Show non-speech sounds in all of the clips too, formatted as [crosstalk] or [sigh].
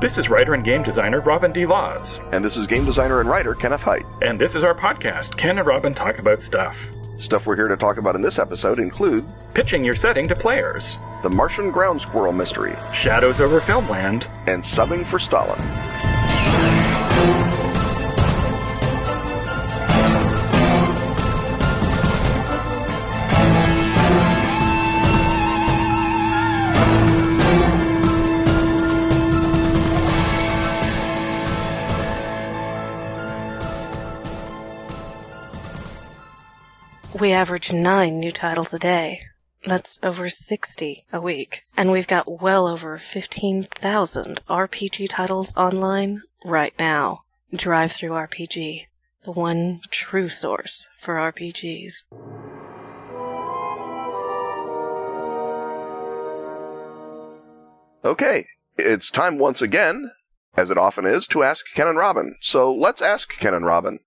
This is writer and game designer Robin D. Laws. And this is game designer and writer Kenneth Hite. And this is our podcast, Ken and Robin Talk About Stuff. Stuff we're here to talk about in this episode include pitching your setting to players, the Martian ground squirrel mystery, shadows over Filmland, and subbing for Stalin. We average nine new titles a day. That's over 60 a week. And we've got well over 15,000 RPG titles online right now. DriveThruRPG, the one true source for RPGs. Okay, it's time once again, as it often is, to ask Ken and Robin. So let's ask Ken and Robin.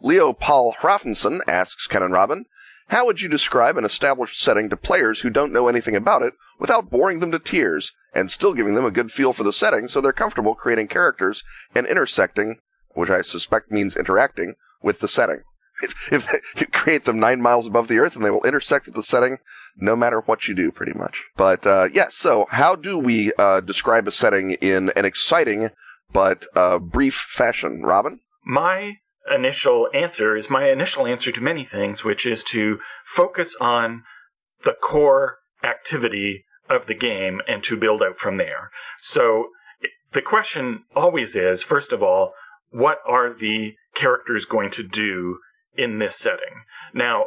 Leo Paul Hrafnson asks Ken and Robin, how would you describe an established setting to players who don't know anything about it without boring them to tears and still giving them a good feel for the setting so they're comfortable creating characters and intersecting, which I suspect means interacting, with the setting? [laughs] If, [laughs] you create them nine miles above the earth and they will intersect with the setting no matter what you do, pretty much. But uh, yes, yeah, so how do we uh, describe a setting in an exciting but uh, brief fashion, Robin? My initial answer is my initial answer to many things, which is to focus on the core activity of the game and to build out from there. So the question always is, first of all, what are the characters going to do in this setting? Now,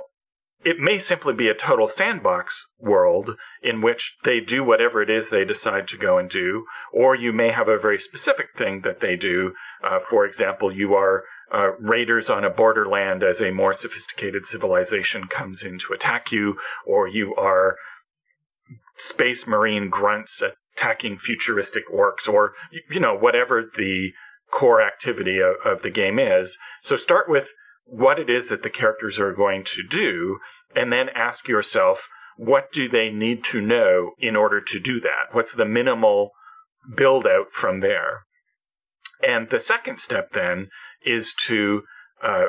it may simply be a total sandbox world in which they do whatever it is they decide to go and do, or you may have a very specific thing that they do. Uh, for example, you are uh, raiders on a borderland as a more sophisticated civilization comes in to attack you, or you are space marine grunts attacking futuristic orcs, or, you know, whatever the core activity of, of the game is. So start with what it is that the characters are going to do, and then ask yourself, what do they need to know in order to do that? What's the minimal build out from there? And the second step then is to uh,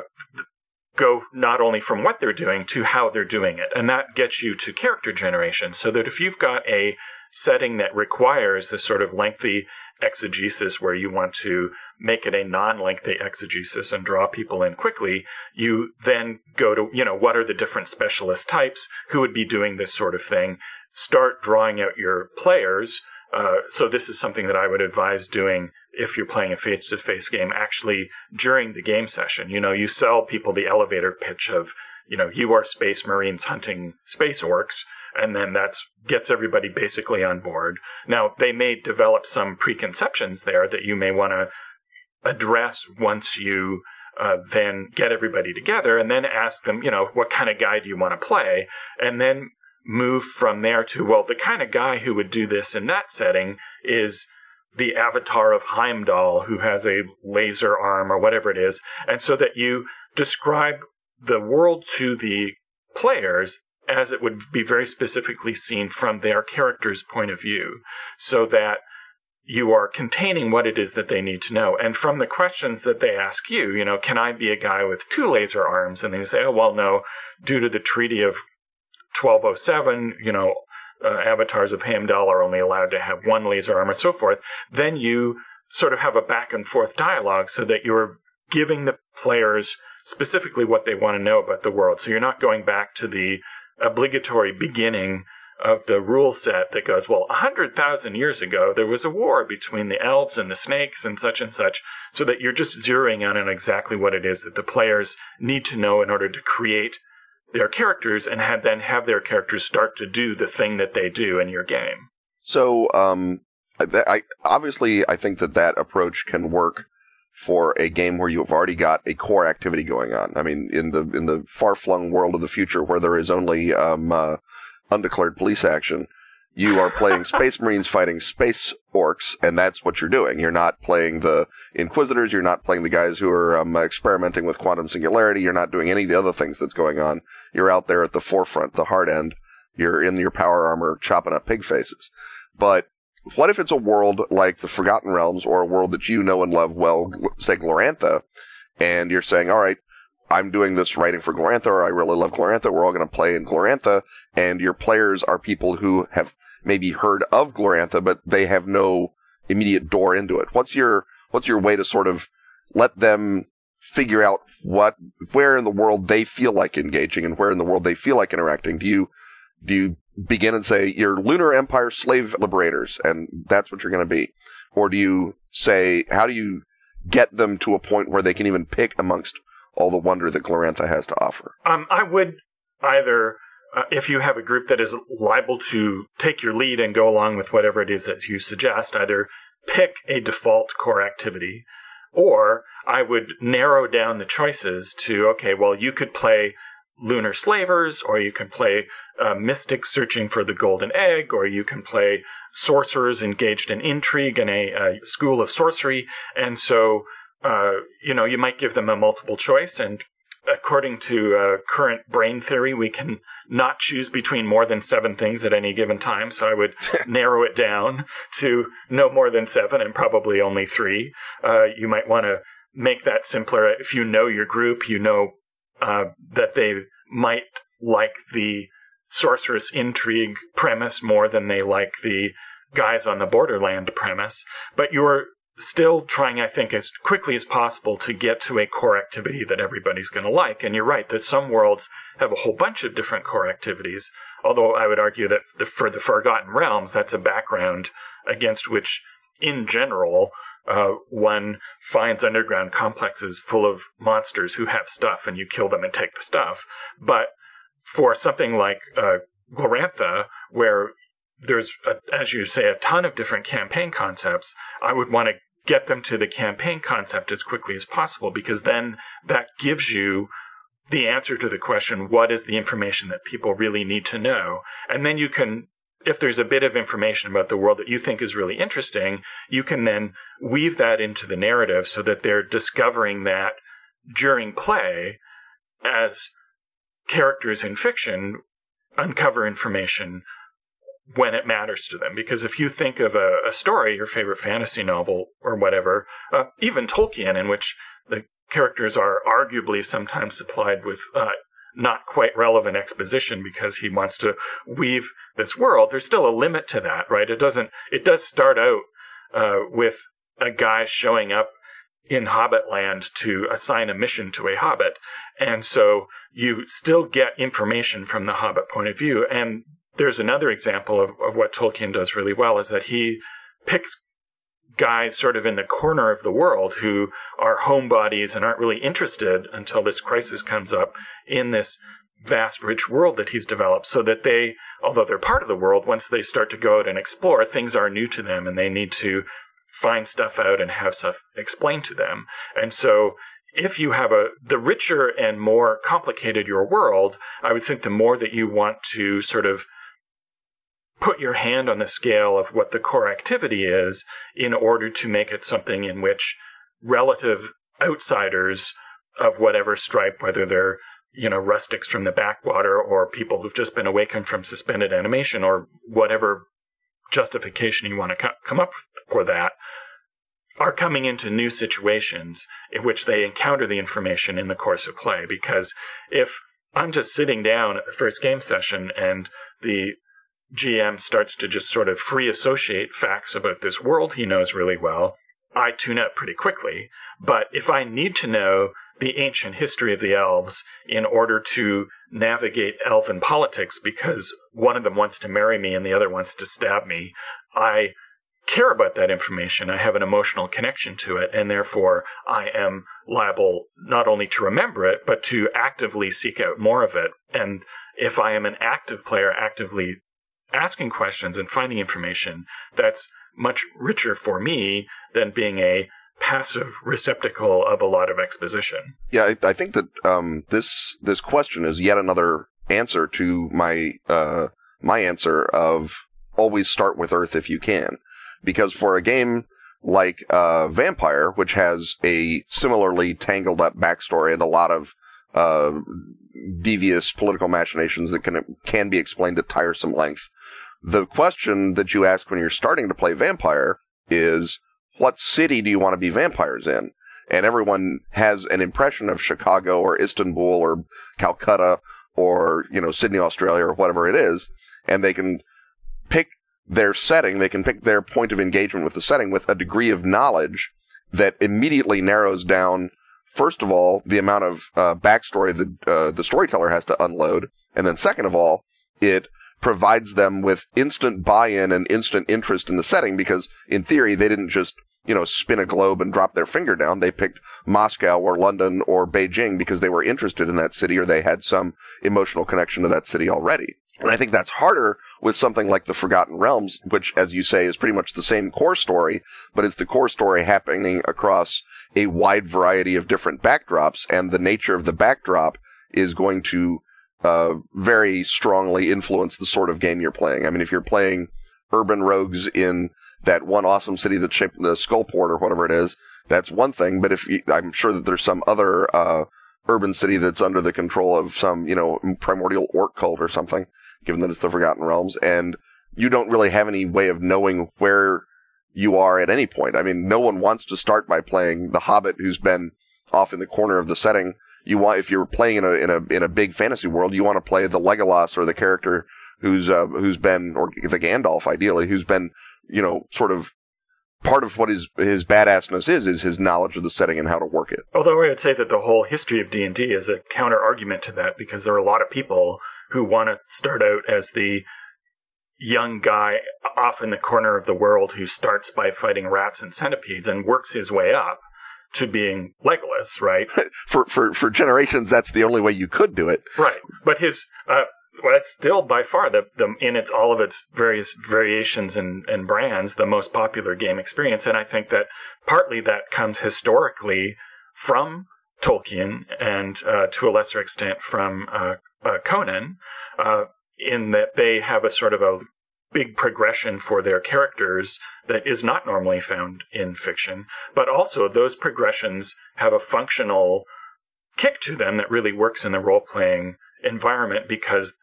go not only from what they're doing to how they're doing it. And that gets you to character generation. So that if you've got a setting that requires this sort of lengthy exegesis where you want to make it a non-lengthy exegesis and draw people in quickly, you then go to, you know, what are the different specialist types? Who would be doing this sort of thing? Start drawing out your players. Uh, so this is something that I would advise doing if you're playing a face to face game, actually during the game session. You know, you sell people the elevator pitch of, you know, you are space marines hunting space orcs, and then that gets everybody basically on board. Now, they may develop some preconceptions there that you may want to address once you uh, then get everybody together and then ask them, you know, what kind of guy do you want to play? And then move from there to, well, the kind of guy who would do this in that setting is the avatar of Heimdall who has a laser arm or whatever it is. And so that you describe the world to the players as it would be very specifically seen from their character's point of view, so that you are containing what it is that they need to know. And from the questions that they ask you, you know, can I be a guy with two laser arms? And they say, oh, well, no, due to the Treaty of 1207, you know, uh, avatars of Heimdall are only allowed to have one laser arm and so forth, then you sort of have a back and forth dialogue so that you're giving the players specifically what they want to know about the world. So you're not going back to the obligatory beginning of the rule set that goes, well, a hundred thousand years ago, there was a war between the elves and the snakes and such and such, so that you're just zeroing in on exactly what it is that the players need to know in order to create their characters and have then have their characters start to do the thing that they do in your game. So, um, I, I obviously I think that that approach can work for a game where you've already got a core activity going on. I mean, in the in the far flung world of the future where there is only um, uh, undeclared police action, you are playing [laughs] Space Marines fighting space orcs, and that's what you're doing. You're not playing the Inquisitors. You're not playing the guys who are um, experimenting with quantum singularity. You're not doing any of the other things that's going on. You're out there at the forefront, the hard end. You're in your power armor chopping up pig faces. But what if it's a world like the Forgotten Realms or a world that you know and love well, say Glorantha, and you're saying, all right, I'm doing this writing for Glorantha, or I really love Glorantha. We're all going to play in Glorantha, and your players are people who have maybe heard of Glorantha, but they have no immediate door into it. What's your what's your way to sort of let them figure out what where in the world they feel like engaging and where in the world they feel like interacting? Do you do you begin and say you're Lunar Empire slave liberators and that's what you're going to be, or do you say how do you get them to a point where they can even pick amongst all the wonder that Glorantha has to offer? Um, I would either, uh, if you have a group that is liable to take your lead and go along with whatever it is that you suggest, either pick a default core activity, or I would narrow down the choices to, okay, well, you could play lunar slavers, or you can play uh, mystics searching for the golden egg, or you can play sorcerers engaged in intrigue in a, a school of sorcery. And so uh, you know, you might give them a multiple choice, and according to uh, current brain theory, we can not choose between more than seven things at any given time. So I would [laughs] narrow it down to no more than seven and probably only three. Uh, you might want to make that simpler. If you know your group, you know uh, that they might like the sorceress intrigue premise more than they like the guys on the borderland premise. But you're still trying, I think, as quickly as possible to get to a core activity that everybody's going to like. And you're right that some worlds have a whole bunch of different core activities. Although I would argue that the, for the Forgotten Realms, that's a background against which, in general, uh, one finds underground complexes full of monsters who have stuff, and you kill them and take the stuff. But for something like uh, Glorantha, where there's, a, as you say, a ton of different campaign concepts, I would want to get them to the campaign concept as quickly as possible because then that gives you the answer to the question what is the information that people really need to know? And then you can if there's a bit of information about the world that you think is really interesting you can then weave that into the narrative so that they're discovering that during play as characters in fiction uncover information when it matters to them. Because if you think of a, a story, your favorite fantasy novel or whatever, uh, even Tolkien, in which the characters are arguably sometimes supplied with uh, not quite relevant exposition because he wants to weave this world, there's still a limit to that, right? It doesn't. It does start out uh, with a guy showing up in Hobbitland to assign a mission to a Hobbit. And so you still get information from the Hobbit point of view. And there's another example of, of what Tolkien does really well is that he picks guys sort of in the corner of the world who are homebodies and aren't really interested until this crisis comes up in this vast, rich world that he's developed so that they, although they're part of the world, once they start to go out and explore, things are new to them and they need to find stuff out and have stuff explained to them. And so if you have a the richer and more complicated your world, I would think the more that you want to sort of put your hand on the scale of what the core activity is in order to make it something in which relative outsiders of whatever stripe, whether they're you know rustics from the backwater or people who've just been awakened from suspended animation or whatever justification you want to come up for that are coming into new situations in which they encounter the information in the course of play. Because if i'm just sitting down at the first game session and the GM starts to just sort of free associate facts about this world he knows really well, I tune out pretty quickly. But if I need to know the ancient history of the elves in order to navigate elven politics because one of them wants to marry me and the other wants to stab me, I care about that information. I have an emotional connection to it, and therefore I am liable not only to remember it, but to actively seek out more of it. And if I am an active player, actively asking questions and finding information that's much richer for me than being a passive receptacle of a lot of exposition. Yeah, I, I think that um, this this question is yet another answer to my uh, my answer of always start with Earth if you can, because for a game like uh, Vampire, which has a similarly tangled up backstory and a lot of uh, devious political machinations that can can be explained at tiresome length, The question that you ask when you're starting to play vampire is, what city do you want to be vampires in? And everyone has an impression of Chicago or Istanbul or Calcutta or, you know, Sydney, Australia or whatever it is. And they can pick their setting, they can pick their point of engagement with the setting with a degree of knowledge that immediately narrows down, first of all, the amount of uh, backstory that uh, the storyteller has to unload, and then second of all, it provides them with instant buy-in and instant interest in the setting because, in theory, they didn't just you know spin a globe and drop their finger down. They picked Moscow or London or Beijing because they were interested in that city or they had some emotional connection to that city already. And I think that's harder with something like the Forgotten Realms, which, as you say, is pretty much the same core story, but it's the core story happening across a wide variety of different backdrops, and the nature of the backdrop is going to uh, very strongly influence the sort of game you're playing. I mean, if you're playing urban rogues in that one awesome city that's shaped the Skullport or whatever it is, that's one thing. But if you, I'm sure that there's some other uh, urban city that's under the control of some, you know, primordial orc cult or something, given that it's the Forgotten Realms, and you don't really have any way of knowing where you are at any point. I mean, no one wants to start by playing the Hobbit who's been off in the corner of the setting. You want, if you're playing in a in a in a big fantasy world, you want to play the Legolas or the character who's uh, who's been or the Gandalf ideally, who's been you know sort of part of what his his badassness is is his knowledge of the setting and how to work it. Although I would say that the whole history of D and D is a counter argument to that because there are a lot of people who want to start out as the young guy off in the corner of the world who starts by fighting rats and centipedes and works his way up to being Legolas, right? [laughs] for for for generations, that's the only way you could do it. Right, but his uh, well, it's still by far the, the in its all of its various variations and, and brands the most popular game experience, and I think that partly that comes historically from Tolkien and uh, to a lesser extent from uh, uh, Conan, uh, in that they have a sort of a big progression for their characters that is not normally found in fiction, but also those progressions have a functional kick to them that really works in the role playing environment because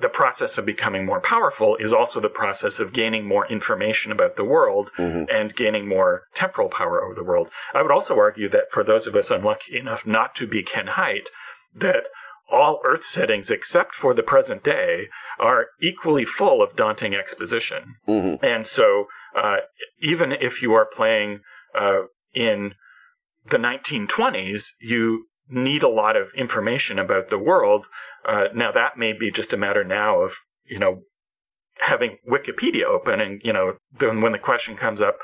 the process of becoming more powerful is also the process of gaining more information about the world mm-hmm. and gaining more temporal power over the world. I would also argue that for those of us unlucky enough not to be Ken Hite, that all Earth settings except for the present day are equally full of daunting exposition. Mm-hmm. And so, uh, even if you are playing uh, in the 1920s, you need a lot of information about the world. Uh, now, that may be just a matter now of, you know, having Wikipedia open and, you know, then when the question comes up,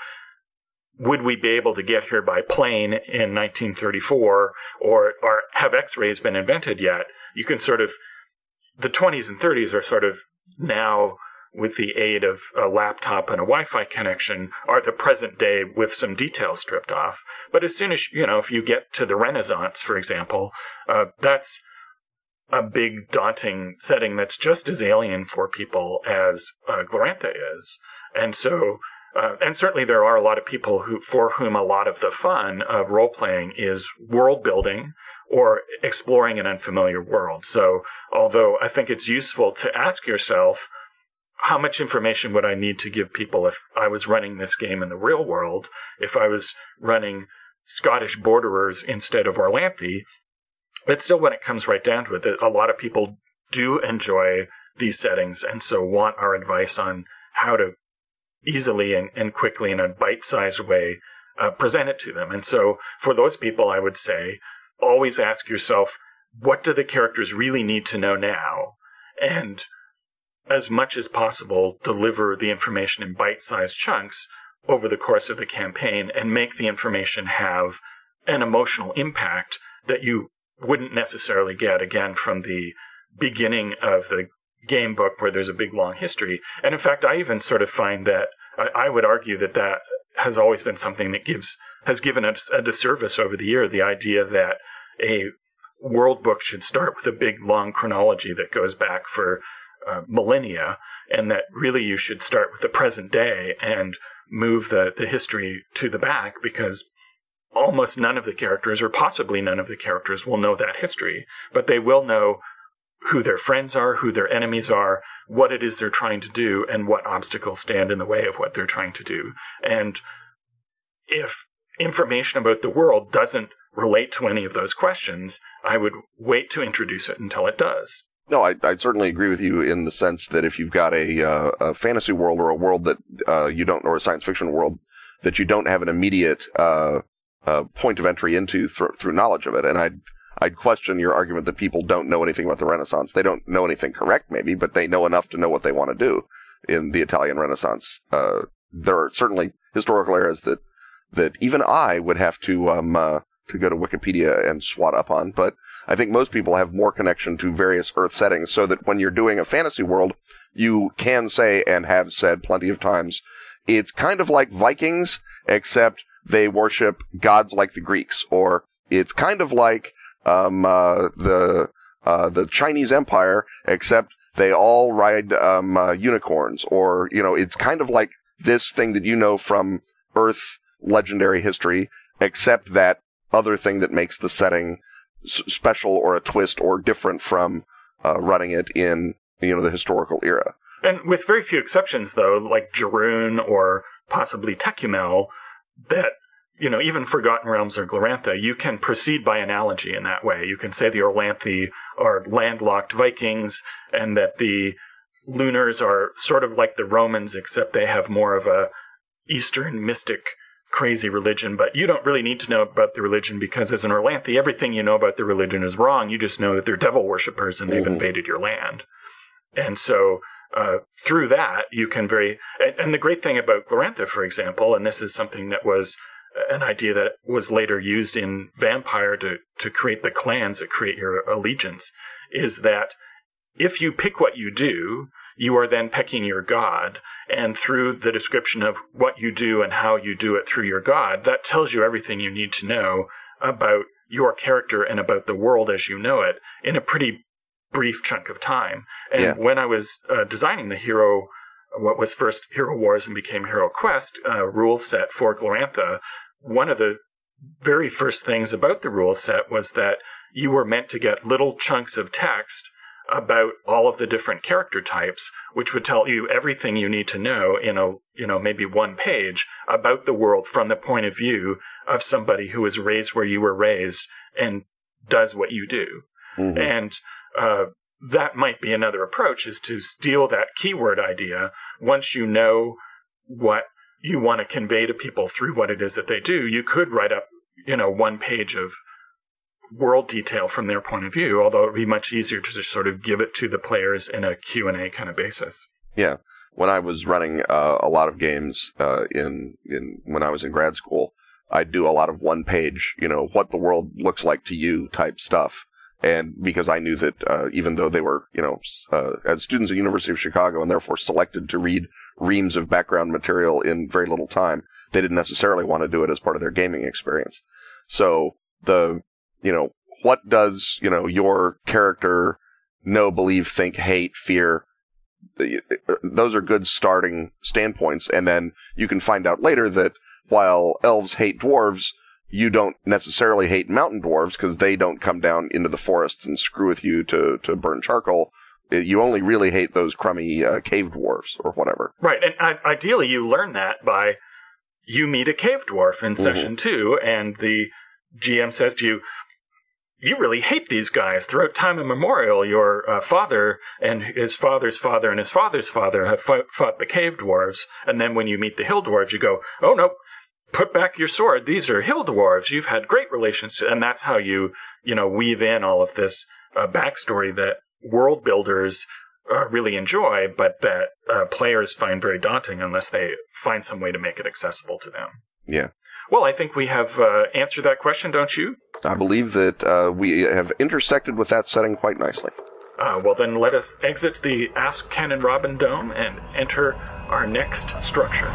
would we be able to get here by plane in 1934 or, or have x-rays been invented yet you can sort of the 20s and 30s are sort of now with the aid of a laptop and a Wi-Fi connection are the present day with some details stripped off. But as soon as you know, if you get to the Renaissance, for example, uh, that's a big daunting setting that's just as alien for people as uh, Glorantha is, and so. Uh, and certainly, there are a lot of people who, for whom a lot of the fun of role playing is world building, or exploring an unfamiliar world. So, although I think it's useful to ask yourself, how much information would I need to give people if I was running this game in the real world? If I was running Scottish borderers instead of Orlanthi? But still, when it comes right down to it, a lot of people do enjoy these settings and so want our advice on how to easily and, and quickly in a bite sized way uh, present it to them. And so, for those people, I would say always ask yourself, what do the characters really need to know now? And as much as possible, deliver the information in bite sized chunks over the course of the campaign and make the information have an emotional impact that you wouldn't necessarily get again from the beginning of the game book where there's a big long history. And in fact, I even sort of find that I, would argue that that has always been something that gives has given us a disservice over the year. The idea that a world book should start with a big long chronology that goes back for uh, millennia, and that really you should start with the present day and move the, the history to the back because almost none of the characters, or possibly none of the characters, will know that history, but they will know who their friends are, who their enemies are, what it is they're trying to do, and what obstacles stand in the way of what they're trying to do. And if information about the world doesn't relate to any of those questions, I would wait to introduce it until it does. No, I, I certainly agree with you in the sense that if you've got a, uh, a fantasy world or a world that uh, you don't, or a science fiction world that you don't have an immediate uh, uh point of entry into th- through knowledge of it, and I'd I'd question your argument that people don't know anything about the Renaissance. They don't know anything correct, maybe, but they know enough to know what they want to do in the Italian Renaissance. Uh, there are certainly historical eras that that even I would have to um, uh, to go to Wikipedia and swat up on, but I think most people have more connection to various Earth settings, so that when you're doing a fantasy world, you can say and have said plenty of times, it's kind of like Vikings, except they worship gods like the Greeks, or it's kind of like um, uh, the uh, the Chinese Empire, except they all ride um, uh, unicorns, or you know, it's kind of like this thing that you know from Earth legendary history, except that other thing that makes the setting s- special or a twist or different from uh, running it in you know the historical era. And with very few exceptions, though, like Jorune or possibly Tekumel, that you know, even Forgotten Realms or Glorantha, you can proceed by analogy in that way. You can say the Orlanthi are landlocked Vikings, and that the Lunars are sort of like the Romans, except they have more of a Eastern mystic crazy religion, but you don't really need to know about the religion because as an Orlanthi, everything you know about the religion is wrong. You just know that they're devil worshippers and they've mm-hmm. invaded your land. And so uh, through that, you can very. And, and, the great thing about Glorantha, for example, and this is something that was an idea that was later used in Vampire to, to create the clans that create your allegiance, is that if you pick what you do, you are then picking your God. And through the description of what you do and how you do it through your God, that tells you everything you need to know about your character and about the world as you know it in a pretty brief chunk of time. And yeah. when I was uh, designing the hero, what was first Hero Wars and became Hero Quest uh, rule set for Glorantha, one of the very first things about the rule set was that you were meant to get little chunks of text about all of the different character types, which would tell you everything you need to know in a, you know, maybe one page about the world from the point of view of somebody who was raised where you were raised and does what you do. Mm-hmm. And, uh, that might be another approach is to steal that keyword idea once you know what you want to convey to people through what it is that they do. You could write up, you know, one page of world detail from their point of view, although it would be much easier to just sort of give it to the players in a Q&A kind of basis. Yeah. When I was running uh, a lot of games uh, in in when I was in grad school, I'd do a lot of one page, you know, what the world looks like to you type stuff. And because I knew that uh, even though they were, you know, uh, as students at University of Chicago and therefore selected to read reams of background material in very little time, they didn't necessarily want to do it as part of their gaming experience. So the you know, what does, you know, your character know, believe, think, hate, fear? Those are good starting standpoints. And then you can find out later that while elves hate dwarves, you don't necessarily hate mountain dwarves because they don't come down into the forests and screw with you to, to burn charcoal. You only really hate those crummy uh, cave dwarves or whatever. Right. And ideally, you learn that by you meet a cave dwarf in mm-hmm. session two, and the GM says to you, you really hate these guys. Throughout time immemorial, your uh, father and his father's father and his father's father have fought, fought the cave dwarves. And then when you meet the hill dwarves, you go, oh no, put back your sword. These are hill dwarves. You've had great relations to, and that's how you, you know, weave in all of this uh, backstory that world builders uh, really enjoy, but that uh, players find very daunting unless they find some way to make it accessible to them. Yeah. Well, I think we have uh, answered that question, don't you? I believe that uh, we have intersected with that setting quite nicely. Uh, well, then let us exit the Ask Ken and Robin Dome and enter our next structure.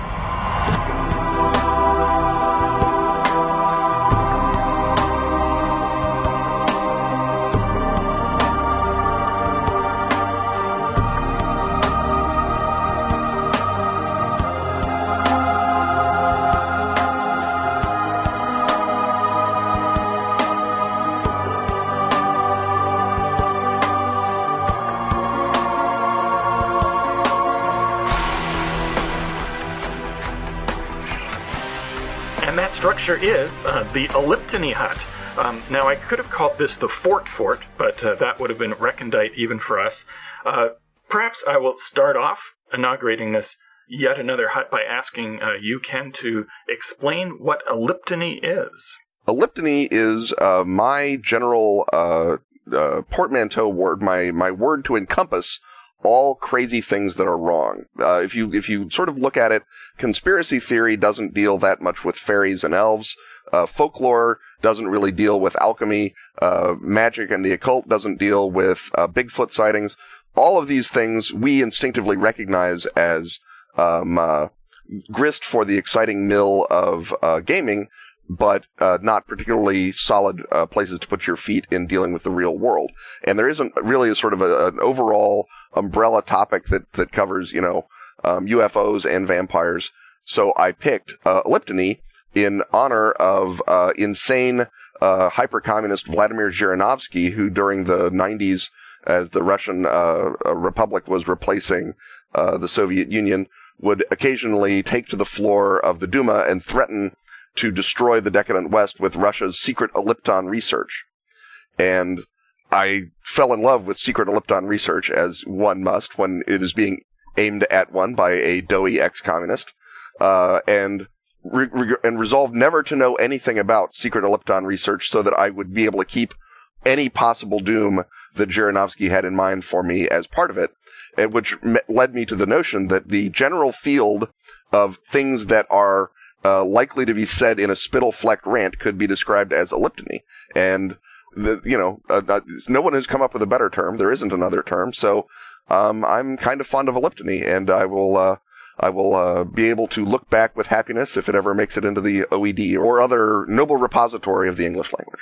And that structure is uh, the Elliptony Hut. Um, now, I could have called this the Fort Fort, but uh, that would have been recondite even for us. Uh, perhaps I will start off inaugurating this yet another hut by asking uh, you, Ken, to explain what Elliptony is. Elliptony is uh, my general uh, portmanteau word, my my word to encompass all crazy things that are wrong. Uh, if you if you sort of look at it, conspiracy theory doesn't deal that much with fairies and elves. Uh, folklore doesn't really deal with alchemy. Uh, magic and the occult doesn't deal with uh, Bigfoot sightings. All of these things we instinctively recognize as um, uh, grist for the exciting mill of uh, gaming, but uh, not particularly solid uh, places to put your feet in dealing with the real world. And there isn't really a sort of a, an overall umbrella topic that that covers you know um, UFOs and vampires. So I picked uh, in honor of uh, insane uh, hyper-communist Vladimir Zhirinovsky, who during the 90s, as the Russian uh, Republic was replacing the Soviet Union, would occasionally take to the floor of the Duma and threaten to destroy the decadent West with Russia's secret ellipton research. And I fell in love with secret ellipton research, as one must when it is being aimed at one by a doughy ex-communist, uh, and re- re- and resolved never to know anything about secret ellipton research, so that I would be able to keep any possible doom that Zhirinovsky had in mind for me as part of it, which me- led me to the notion that the general field of things that are uh, likely to be said in a spittle flecked rant could be described as elliptony. And the, you know, uh, uh, no one has come up with a better term. There isn't another term. So, um, I'm kind of fond of elliptony and I will, uh, I will uh, be able to look back with happiness if it ever makes it into the OED or other noble repository of the English language.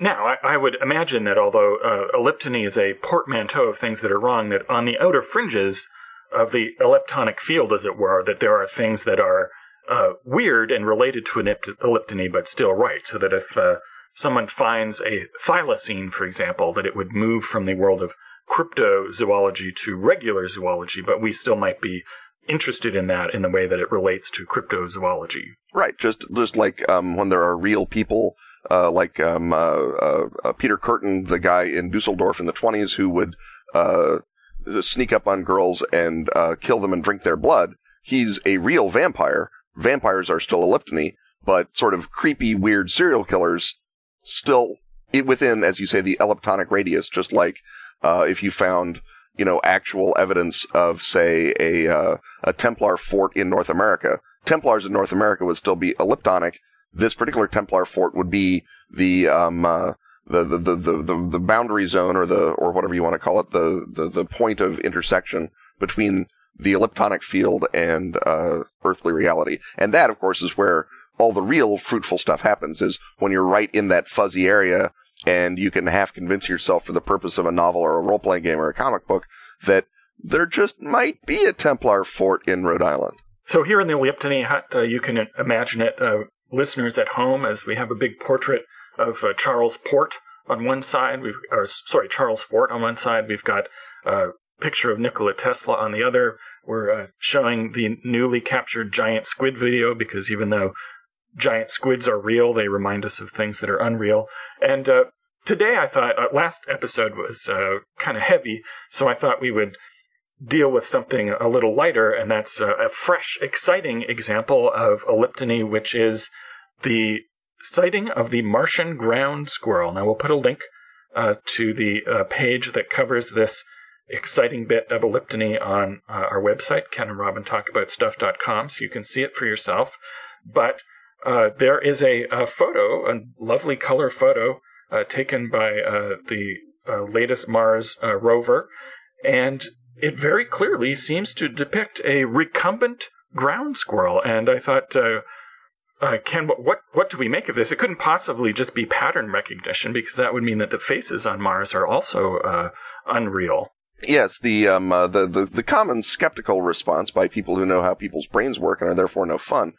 Now, I, I would imagine that although uh, elliptony is a portmanteau of things that are wrong, that on the outer fringes of the elliptonic field, as it were, that there are things that are uh, weird and related to an elliptony, but still right. So that if uh, someone finds a thylacine, for example, that it would move from the world of cryptozoology to regular zoology, but we still might be interested in that in the way that it relates to cryptozoology. Right. Just just like um, when there are real people. Uh, like um, uh, uh, uh Peter Kürten, the guy in Dusseldorf in the 20s who would sneak up on girls and kill them and drink their blood. He's a real vampire, vampires are still a elliptony, but sort of creepy, weird serial killers still within, as you say, the elliptonic radius, just like uh, if you found, you know, actual evidence of, say, a, uh, a Templar fort in North America. Templars in North America would still be elliptonic. This particular Templar fort would be the, um, uh, the, the, the, the, the boundary zone or the, or whatever you want to call it, the, the, the point of intersection between the elliptonic field and uh, earthly reality. And that, of course, is where all the real fruitful stuff happens, is when you're right in that fuzzy area and you can half convince yourself for the purpose of a novel or a role playing game or a comic book that there just might be a Templar fort in Rhode Island. So here in the Elliptony hut, uh, you can imagine it, uh, listeners at home, as we have a big portrait of uh, Charles Port on one side. We've, or sorry, Charles Fort on one side. We've got a picture of Nikola Tesla on the other. We're uh, showing the newly captured giant squid video because even though giant squids are real, they remind us of things that are unreal. And uh, today I thought, uh, last episode was uh, kind of heavy, so I thought we would deal with something a little lighter, and that's uh, a fresh, exciting example of elliptony, which is the sighting of the Martian ground squirrel. Now we'll put a link uh, to the page that covers this exciting bit of elliptony on uh, our website, Ken and Robin Talk About Stuff.com, so you can see it for yourself. But uh, there is a, a, photo, a lovely color photo, uh, taken by uh, the uh, latest Mars rover, and it very clearly seems to depict a recumbent ground squirrel. And I thought, Ken, what what do we make of this? It couldn't possibly just be pattern recognition because that would mean that the faces on Mars are also unreal. Yes, the, um, uh, the, the the common skeptical response by people who know how people's brains work and are therefore no fun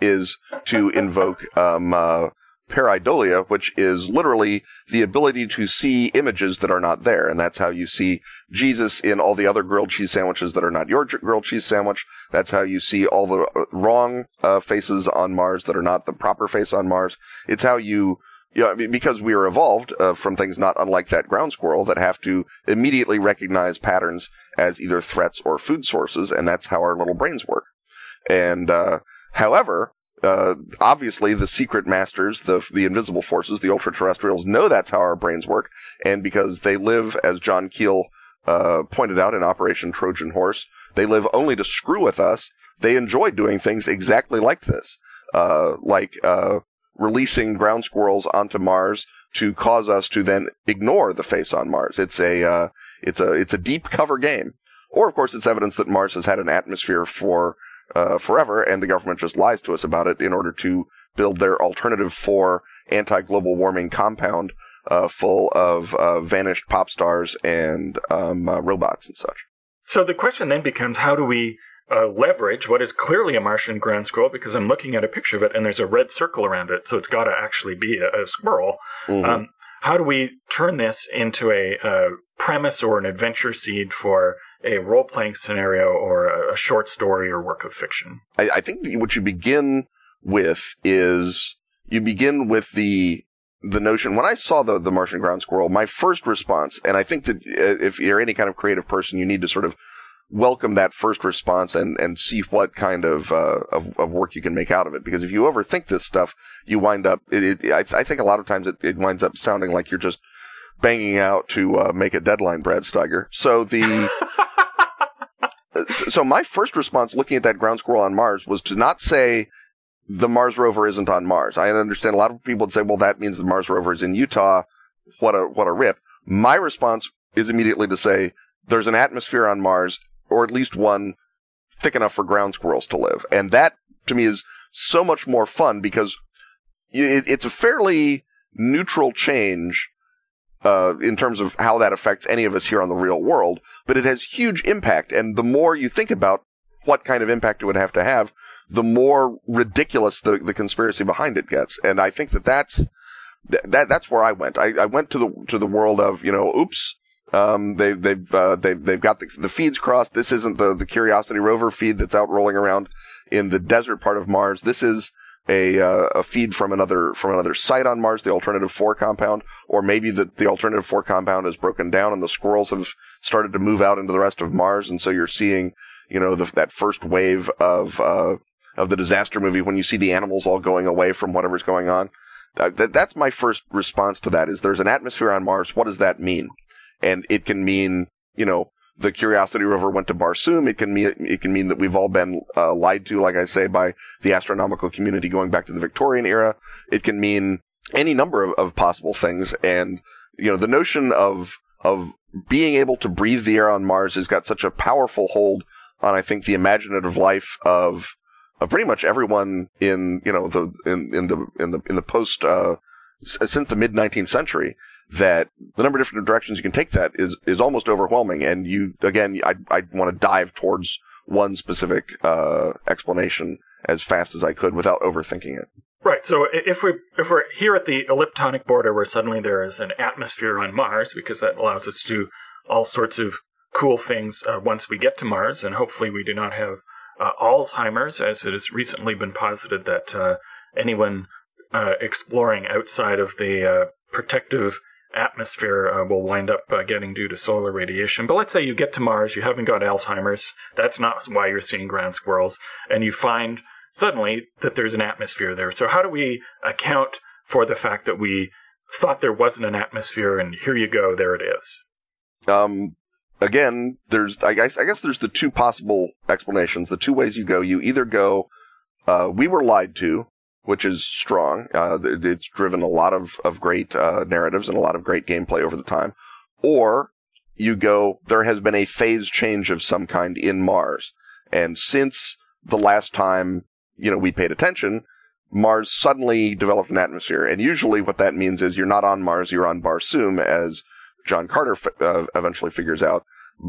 is to [laughs] invoke um, uh, pareidolia, which is literally the ability to see images that are not there. And that's how you see Jesus in all the other grilled cheese sandwiches that are not your grilled cheese sandwich. That's how you see all the uh, wrong uh, faces on Mars that are not the proper face on Mars. It's how you yeah, because we are evolved uh, from things not unlike that ground squirrel that have to immediately recognize patterns as either threats or food sources, and that's how our little brains work. And uh, however, uh, obviously the secret masters, the the invisible forces, the ultra-terrestrials know that's how our brains work, and because they live, as John Keel uh, pointed out in Operation Trojan Horse, they live only to screw with us. They enjoy doing things exactly like this, uh, like uh, releasing ground squirrels onto Mars to cause us to then ignore the face on Mars. It's a uh, it's a it's a deep cover game, or of course it's evidence that Mars has had an atmosphere for uh, forever, and the government just lies to us about it in order to build their alternative for anti-global warming compound uh, full of uh, vanished pop stars and um, uh, robots and such. So the question then becomes, how do we uh, leverage what is clearly a Martian ground squirrel because I'm looking at a picture of it and there's a red circle around it, so it's got to actually be a, a squirrel. Mm-hmm. Um, how do we turn this into a, a, premise or an adventure seed for a role playing scenario or a, a, short story or work of fiction? I, I think what you begin with is you begin with the the notion when I saw the the Martian ground squirrel, my first response, and I think that uh, if you're any kind of creative person, you need to sort of welcome that first response and, and see what kind of, uh, of, of work you can make out of it. Because if you overthink this stuff, you wind up. It, it, I, I, think a lot of times it, it, winds up sounding like you're just banging out to uh, make a deadline, Brad Steiger. So the. [laughs] so my first response looking at that ground squirrel on Mars was to not say the Mars rover isn't on Mars. I understand a lot of people would say, well, that means the Mars rover is in Utah. What a what a rip. My response is immediately to say there's an atmosphere on Mars or at least one thick enough for ground squirrels to live. And that to me is so much more fun because it, it's a fairly neutral change uh, in terms of how that affects any of us here on the real world, but it has huge impact. And the more you think about what kind of impact it would have to have, the more ridiculous the, the conspiracy behind it gets. And I think that that's that that's where I went. I, I went to the to the world of you know, oops, um, they, they've uh, they've they've got the, the feeds crossed. This isn't the the Curiosity rover feed that's out rolling around in the desert part of Mars. This is a uh, a feed from another from another site on Mars, the alternative four compound, or maybe the the alternative four compound is broken down and the squirrels have started to move out into the rest of Mars, and so you're seeing you know the, that first wave of uh, of the disaster movie when you see the animals all going away from whatever's going on. Uh, that, that's my first response to that. Is there's an atmosphere on Mars? What does that mean? And it can mean, you know, the Curiosity rover went to Barsoom. It can mean it can mean that we've all been uh, lied to, like I say, by the astronomical community going back to the Victorian era. It can mean any number of, of possible things, and you know, the notion of of being able to breathe the air on Mars has got such a powerful hold on, I think, the imaginative life of of pretty much everyone in you know the in in the in the in the post uh, since the mid 19th century that the number of different directions you can take that is is almost overwhelming. And you again, I I want to dive towards one specific uh, explanation as fast as I could without overthinking it. Right. So if we if we're here at the elliptonic border where suddenly there is an atmosphere on Mars, because that allows us to do all sorts of cool things uh, once we get to Mars, and hopefully we do not have uh, Alzheimer's, as it has recently been posited that uh, anyone uh, exploring outside of the uh, protective atmosphere uh, will wind up uh, getting due to solar radiation. But let's say you get to Mars, you haven't got Alzheimer's, that's not why you're seeing ground squirrels, and you find suddenly that there's an atmosphere there. So, how do we account for the fact that we thought there wasn't an atmosphere, and here you go, there it is? Um, again, there's I guess I guess there's the two possible explanations. The two ways you go. You either go, uh, we were lied to, which is strong. Uh, it's driven a lot of, of great uh, narratives and a lot of great gameplay over the time. Or you go, there has been a phase change of some kind in Mars. And since the last time, you know, we paid attention, Mars suddenly developed an atmosphere. And usually what that means is you're not on Mars, you're on Barsoom, as John Carter uh, eventually figures out.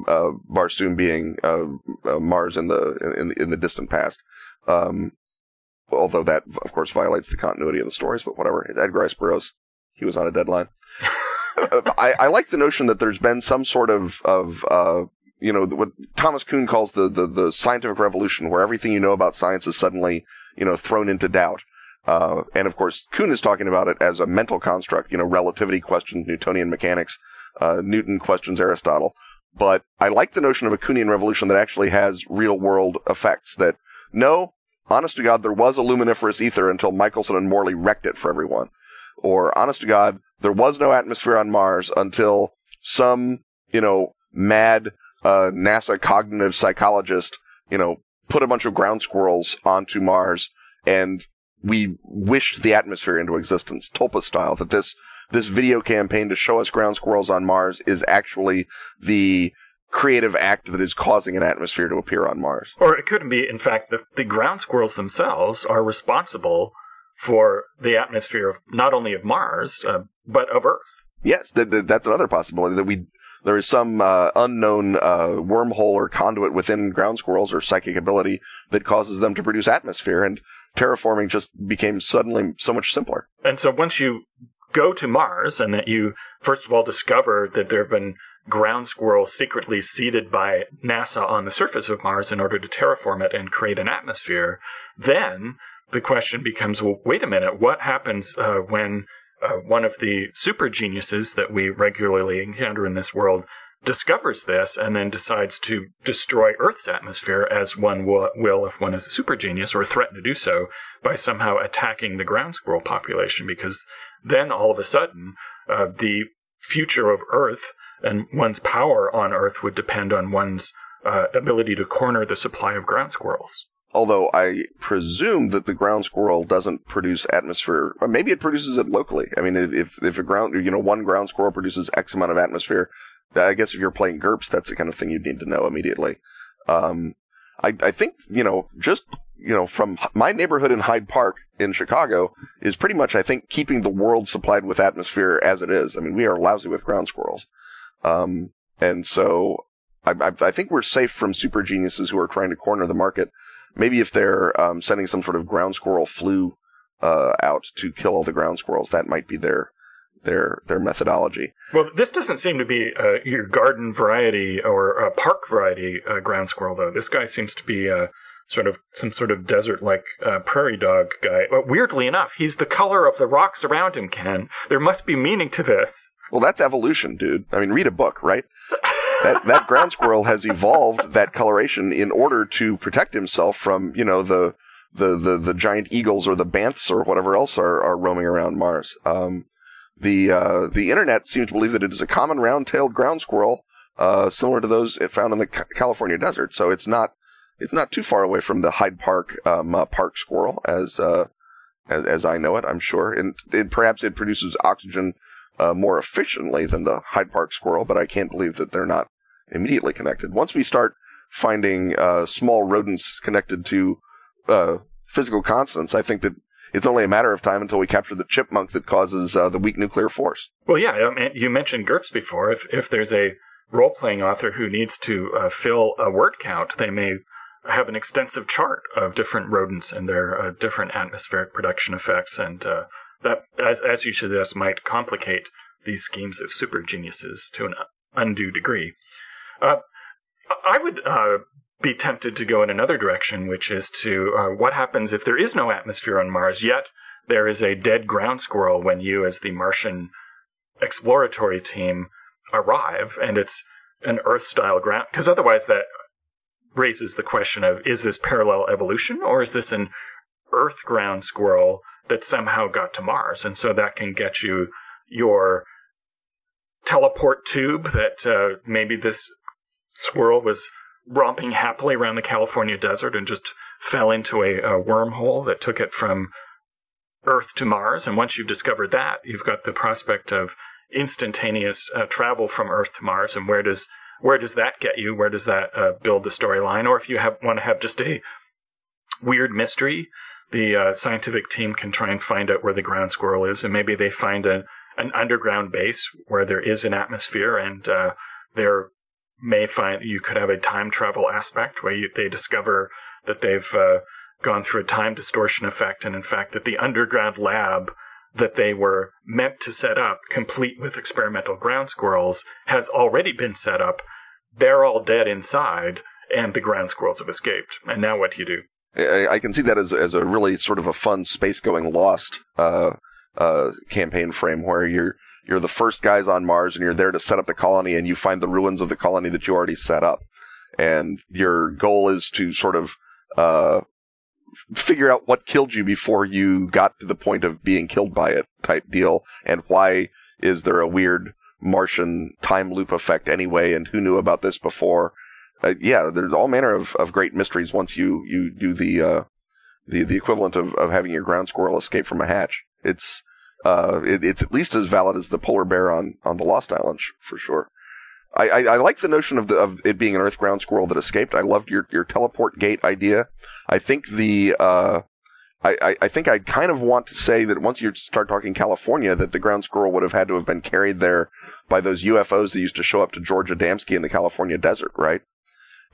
Uh, Barsoom being uh, uh, Mars in the in, in the distant past. Um, although that, of course, violates the continuity of the stories, but whatever. Edgar Rice Burroughs, he was on a deadline. [laughs] I, I like the notion that there's been some sort of, of uh, you know, what Thomas Kuhn calls the, the, the scientific revolution, where everything you know about science is suddenly, you know, thrown into doubt. Uh, and of course, Kuhn is talking about it as a mental construct, you know, relativity questions Newtonian mechanics, uh, Newton questions Aristotle. But I like the notion of a Kuhnian revolution that actually has real world effects. That no, honest to God, there was a luminiferous ether until Michelson and Morley wrecked it for everyone. Or honest to God, there was no atmosphere on Mars until some, you know, mad uh, NASA cognitive psychologist, you know, put a bunch of ground squirrels onto Mars and we wished the atmosphere into existence, Tulpa style, that this this video campaign to show us ground squirrels on Mars is actually the creative act that is causing an atmosphere to appear on Mars. Or it couldn't be, in fact, the, the ground squirrels themselves are responsible for the atmosphere of not only of Mars, uh, but of Earth. Yes, th- th- that's another possibility that we there is some uh, unknown uh, wormhole or conduit within ground squirrels or psychic ability that causes them to produce atmosphere, and terraforming just became suddenly so much simpler. And so once you go to Mars and that you first of all discover that there have been ground squirrels secretly seeded by NASA on the surface of Mars in order to terraform it and create an atmosphere, then the question becomes well, wait a minute, what happens uh, when uh, one of the super geniuses that we regularly encounter in this world discovers this and then decides to destroy Earth's atmosphere as one will if one is a super genius or threaten to do so by somehow attacking the ground squirrel population because then all of a sudden uh, the future of Earth and one's power on Earth would depend on one's uh, ability to corner the supply of ground squirrels. Although I presume that the ground squirrel doesn't produce atmosphere, or maybe it produces it locally. I mean, if if a ground, you know, one ground squirrel produces X amount of atmosphere, I guess if you're playing GURPS, that's the kind of thing you'd need to know immediately. Um, I, I think, you know, just, you know, from my neighborhood in Hyde Park in Chicago is pretty much, I think, keeping the world supplied with atmosphere as it is. I mean, we are lousy with ground squirrels. Um, and so I, I, I think we're safe from super geniuses who are trying to corner the market. Maybe if they're um, sending some sort of ground squirrel flu uh, out to kill all the ground squirrels, that might be their their their methodology. Well, this doesn't seem to be uh, your garden variety or uh, park variety uh, ground squirrel, though. This guy seems to be uh, sort of some sort of desert-like uh, prairie dog guy. But weirdly enough, he's the color of the rocks around him. Ken, there must be meaning to this. Well, that's evolution, dude. I mean, read a book, right? that that ground squirrel has evolved that coloration in order to protect himself from, you know, the the the, the giant eagles or the banths or whatever else are, are roaming around Mars. Um, the uh, the internet seems to believe that it is a common round-tailed ground squirrel, uh, similar to those found in the California desert. So it's not it's not too far away from the Hyde Park um, uh, park squirrel as, uh, as, as I know it. I'm sure, and it, perhaps it produces oxygen uh, more efficiently than the Hyde Park squirrel. But I can't believe that they're not immediately connected. Once we start finding uh, small rodents connected to physical constants, I think that it's only a matter of time until we capture the chipmunk that causes uh, the weak nuclear force. Well, yeah, I mean, you mentioned GURPS before. If if there's a role playing author who needs to uh, fill a word count, they may have an extensive chart of different rodents and their uh, different atmospheric production effects, and uh, that, as, as you suggest, might complicate these schemes of super geniuses to an undue degree. Uh, I would uh, be tempted to go in another direction, which is to uh, what happens if there is no atmosphere on Mars, yet there is a dead ground squirrel when you, as the Martian exploratory team, arrive, and it's an Earth style ground. Because otherwise, that raises the question of is this parallel evolution, or is this an Earth ground squirrel that somehow got to Mars? And so that can get you your teleport tube that uh, maybe this squirrel was romping happily around the California desert and just fell into a, a wormhole that took it from Earth to Mars. And once you've discovered that, you've got the prospect of instantaneous uh, travel from Earth to Mars. And where does where does that get you? Where does that uh, build the storyline? Or if you have want to have just a weird mystery, the uh, scientific team can try and find out where the ground squirrel is, and maybe they find a, an underground base where there is an atmosphere, and uh, they're may find you could have a time travel aspect where you, they discover that they've uh, gone through a time distortion effect, and in fact, that the underground lab that they were meant to set up, complete with experimental ground squirrels, has already been set up. They're all dead inside, and the ground squirrels have escaped. And now what do you do? I, I can see that as as a really sort of a fun space going lost uh, uh, campaign frame where you're you're the first guys on Mars and you're there to set up the colony and you find the ruins of the colony that you already set up, and your goal is to sort of uh, figure out what killed you before you got to the point of being killed by it type deal, and why is there a weird Martian time loop effect anyway, and who knew about this before? Uh, yeah, there's all manner of, of great mysteries once you, you do the uh, the the equivalent of, of having your ground squirrel escape from a hatch. It's uh, it, it's at least as valid as the polar bear on, on the Lost Island for sure. I, I, I, like the notion of the of it being an Earth ground squirrel that escaped. I loved your your teleport gate idea. I think the uh, I, I think I kind of want to say that once you start talking California, that the ground squirrel would have had to have been carried there by those UFOs that used to show up to George Adamski in the California desert, right?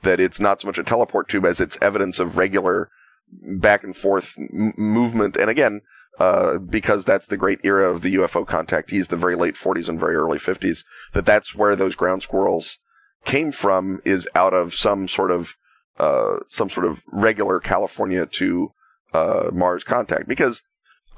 That it's not so much a teleport tube as it's evidence of regular back and forth m- movement. And again, uh, because that's the great era of the UFO contactees, the very late 40s and very early 50s, that that's where those ground squirrels came from is out of some sort of, uh, some sort of regular California to, uh, Mars contact. Because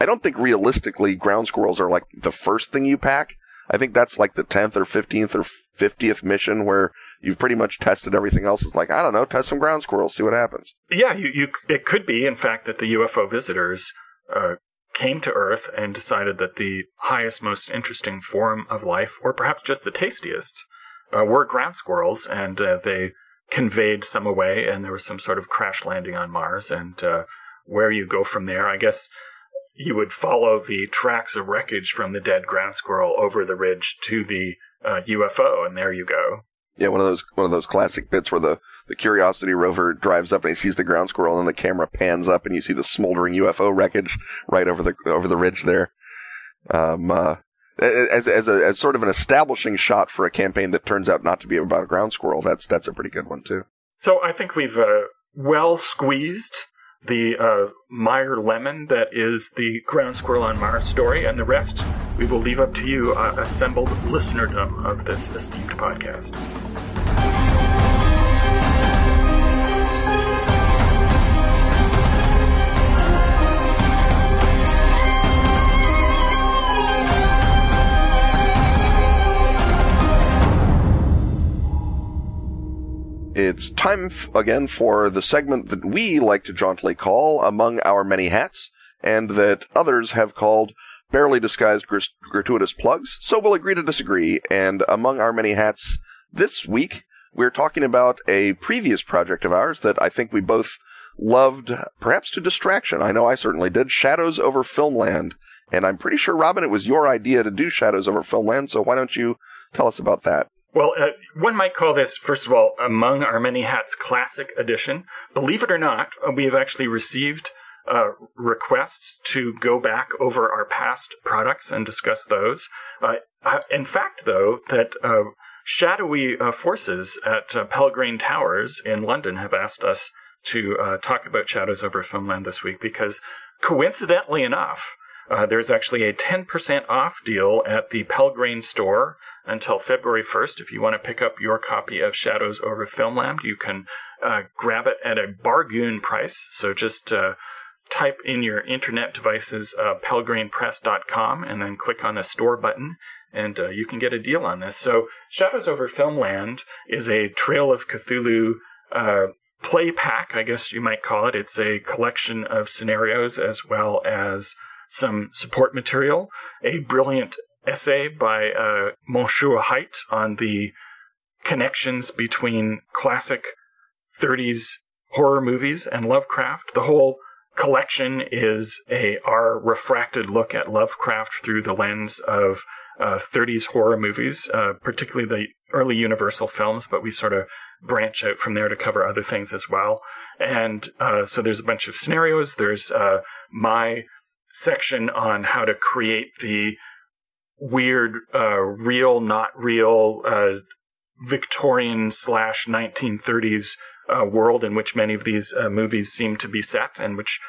I don't think realistically ground squirrels are like the first thing you pack. I think that's like the 10th or 15th or 50th mission where you've pretty much tested everything else. It's like, I don't know, test some ground squirrels, see what happens. Yeah, you, you, it could be, in fact, that the UFO visitors, uh, came to Earth and decided that the highest, most interesting form of life, or perhaps just the tastiest, uh, were ground squirrels, and uh, they conveyed some away, and there was some sort of crash landing on Mars. And uh, where you go from there, I guess you would follow the tracks of wreckage from the dead ground squirrel over the ridge to the UFO, uh, and there you go. Yeah, one of those one of those classic bits where the, the Curiosity rover drives up and he sees the ground squirrel and then the camera pans up and you see the smoldering UFO wreckage right over the over the ridge there. Um, uh, as as a as sort of an establishing shot for a campaign that turns out not to be about a ground squirrel, that's that's a pretty good one too. So I think we've uh, well squeezed the uh, Meyer lemon that is the ground squirrel on Mars story, and the rest we will leave up to you, uh, assembled listenerdom of this esteemed podcast. It's time f- again for the segment that we like to jauntily call Among Our Many Hats, and that others have called Barely Disguised gr- Gratuitous Plugs, so we'll agree to disagree. And among our many hats this week, we're talking about a previous project of ours that I think we both loved, perhaps to distraction. I know I certainly did. Shadows over Filmland. And I'm pretty sure, Robin, it was your idea to do Shadows over Filmland, so why don't you tell us about that? Well, uh, one might call this, first of all, Among Our Many Hats Classic Edition. Believe it or not, we have actually received uh, requests to go back over our past products and discuss those. Uh, in fact, though, that uh, shadowy uh, forces at Pelgrane Towers in London have asked us to talk about Shadows over Filmland this week because, coincidentally enough, uh, there's actually a 10% off deal at the Pelgrane store until February 1st. If you want to pick up your copy of Shadows over Filmland, you can uh, grab it at a bargain price. So just uh, type in your internet devices uh, and then click on the store button and uh, you can get a deal on this. So Shadows over Filmland is a Trail of Cthulhu uh, play pack, I guess you might call it. It's a collection of scenarios as well as some support material, a brilliant essay by uh, Monsieur Hite on the connections between classic 30s horror movies and Lovecraft. The whole collection is a our refracted look at Lovecraft through the lens of uh, 30s horror movies, uh, particularly the early Universal films, but we sort of branch out from there to cover other things as well. And uh, so there's a bunch of scenarios. There's uh, my section on how to create the weird, uh, real, not real, uh, Victorian slash 1930s uh, world in which many of these uh, movies seem to be set, and which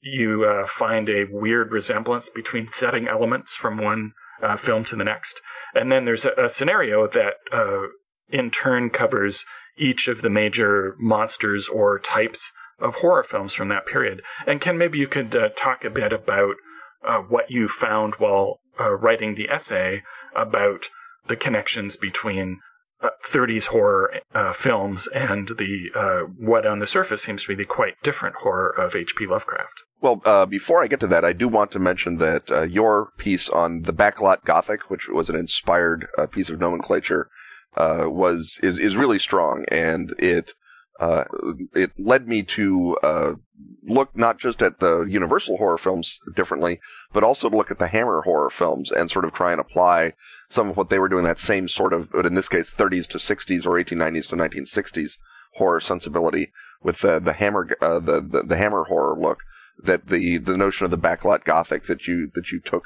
you uh, find a weird resemblance between setting elements from one uh, film to the next. And then there's a, a scenario that uh, in turn covers each of the major monsters or types of horror films from that period. And Ken, maybe you could uh, talk a bit about what you found while writing the essay about the connections between 30s uh, horror uh, films and the uh, what on the surface seems to be the quite different horror of H.P. Lovecraft. Well, uh, before I get to that, I do want to mention that uh, your piece on the backlot Gothic, which was an inspired piece of nomenclature, was is is really strong, and it uh, it led me to uh, look not just at the Universal horror films differently, but also to look at the Hammer horror films and sort of try and apply some of what they were doing, that same sort of, but in this case, 30s to 60s or 1890s to 1960s horror sensibility with the the Hammer uh, the, the, the Hammer horror look. That the the notion of the backlot Gothic that you that you took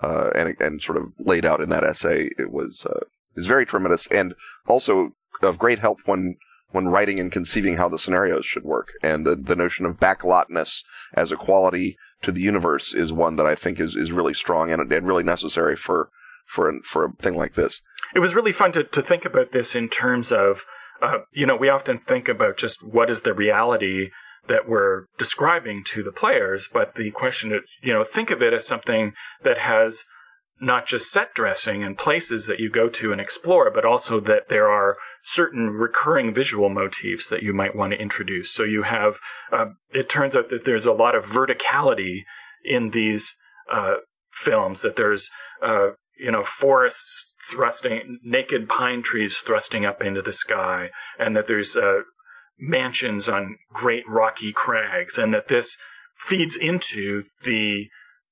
uh, and and sort of laid out in that essay, it was uh, is very tremendous and also of great help when when writing and conceiving how the scenarios should work. And the, the notion of backlotness as a quality to the universe is one that I think is, is really strong and, and really necessary for, for, for a thing like this. It was really fun to, to think about this in terms of, uh, you know, we often think about just what is the reality that we're describing to the players, but the question, you know, think of it as something that has not just set dressing and places that you go to and explore, but also that there are certain recurring visual motifs that you might want to introduce. So you have, uh, it turns out that there's a lot of verticality in these uh, films, that there's, uh, you know, forests thrusting, naked pine trees thrusting up into the sky, and that there's uh, mansions on great rocky crags, and that this feeds into the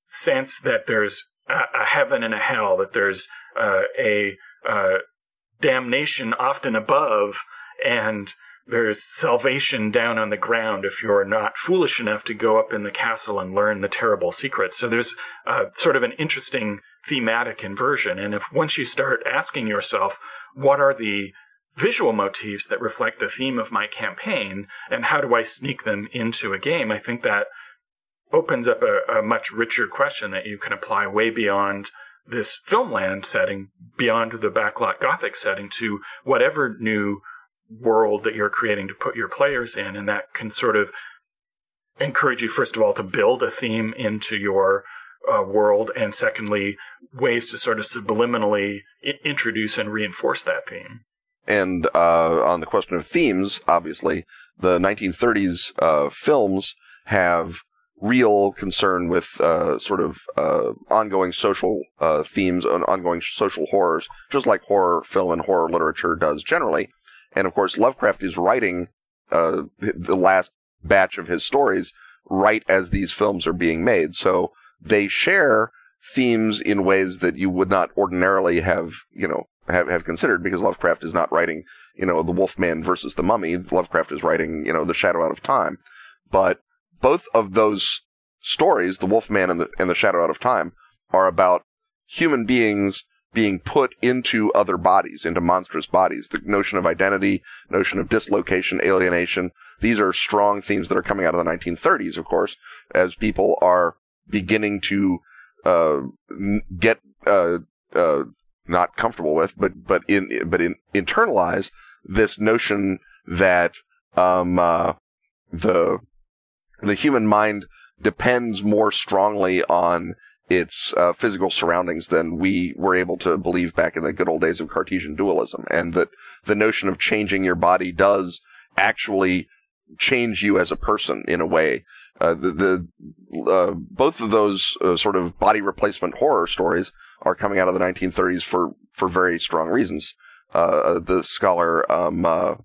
sense that there's a, heaven and a hell, that there's uh, a uh, damnation often above, and there's salvation down on the ground if you're not foolish enough to go up in the castle and learn the terrible secrets. So there's uh, sort of an interesting thematic inversion. And if once you start asking yourself, what are the visual motifs that reflect the theme of my campaign, and how do I sneak them into a game? I think that opens up a, a much richer question that you can apply way beyond this filmland setting, beyond the backlot gothic setting, to whatever new world that you're creating to put your players in, and that can sort of encourage you first of all to build a theme into your uh, world, and secondly, ways to sort of subliminally I- introduce and reinforce that theme. And uh, on the question of themes, obviously, the 1930s uh, films have real concern with uh, sort of uh, ongoing social uh, themes and ongoing social horrors, just like horror film and horror literature does generally. And of course, Lovecraft is writing uh, the last batch of his stories right as these films are being made. So they share themes in ways that you would not ordinarily have, you know, have, have considered because Lovecraft is not writing, you know, the Wolfman versus the Mummy. Lovecraft is writing, you know, The Shadow Out of Time. But both of those stories, The Wolfman and the, and the Shadow Out of Time, are about human beings being put into other bodies, into monstrous bodies. The notion of identity, notion of dislocation, alienation, these are strong themes that are coming out of the 1930s, of course, as people are beginning to uh, get uh, uh, not comfortable with, but but in but in internalize this notion that um, uh, the the human mind depends more strongly on its uh, physical surroundings than we were able to believe back in the good old days of Cartesian dualism, and that the notion of changing your body does actually change you as a person in a way. Uh, the, the uh, both of those uh, sort of body replacement horror stories are coming out of the 1930s for for very strong reasons. Uh, the scholar, um, uh,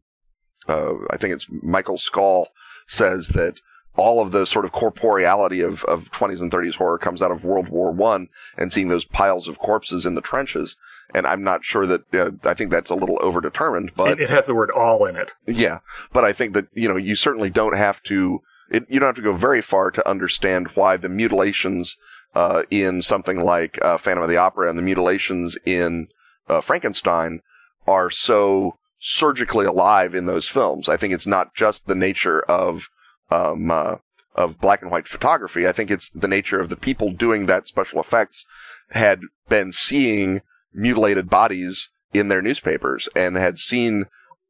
I think it's Michael Schall, says that all of the sort of corporeality of, of 20s and 30s horror comes out of World War One and seeing those piles of corpses in the trenches. And I'm not sure that uh, I think that's a little overdetermined, but it, it, has the word "all" in it. Yeah, but I think that you know you certainly don't have to. It, you don't have to go very far to understand why the mutilations uh, in something like uh, Phantom of the Opera and the mutilations in uh, Frankenstein are so surgically alive in those films. I think it's not just the nature of um, uh, of black and white photography. I think it's the nature of the people doing that special effects had been seeing mutilated bodies in their newspapers and had seen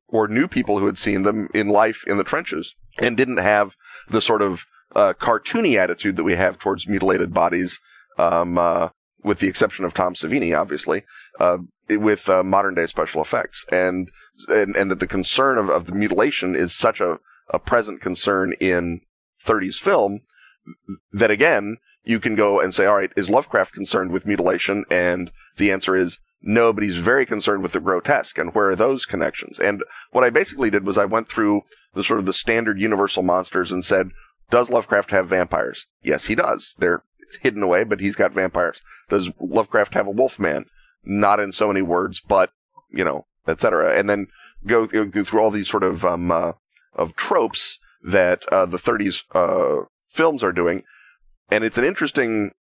or knew people who had seen them in life in the trenches and didn't have the sort of uh, cartoony attitude that we have towards mutilated bodies, um, uh, with the exception of Tom Savini, obviously, uh, with uh, modern day special effects, and and, and that the concern of, of the mutilation is such a, a present concern in 30s film that again you can go and say, all right, is Lovecraft concerned with mutilation? And the answer is no, but he's very concerned with the grotesque. And where are those connections? And what I basically did was I went through the sort of the standard universal monsters and said, does Lovecraft have vampires? Yes, he does. They're hidden away, but he's got vampires. Does Lovecraft have a wolf man? Not in so many words, but, you know, etc. And then go, go, through all these sort of, um, uh, of tropes that, uh, the 30s, uh, films are doing. And it's an interesting,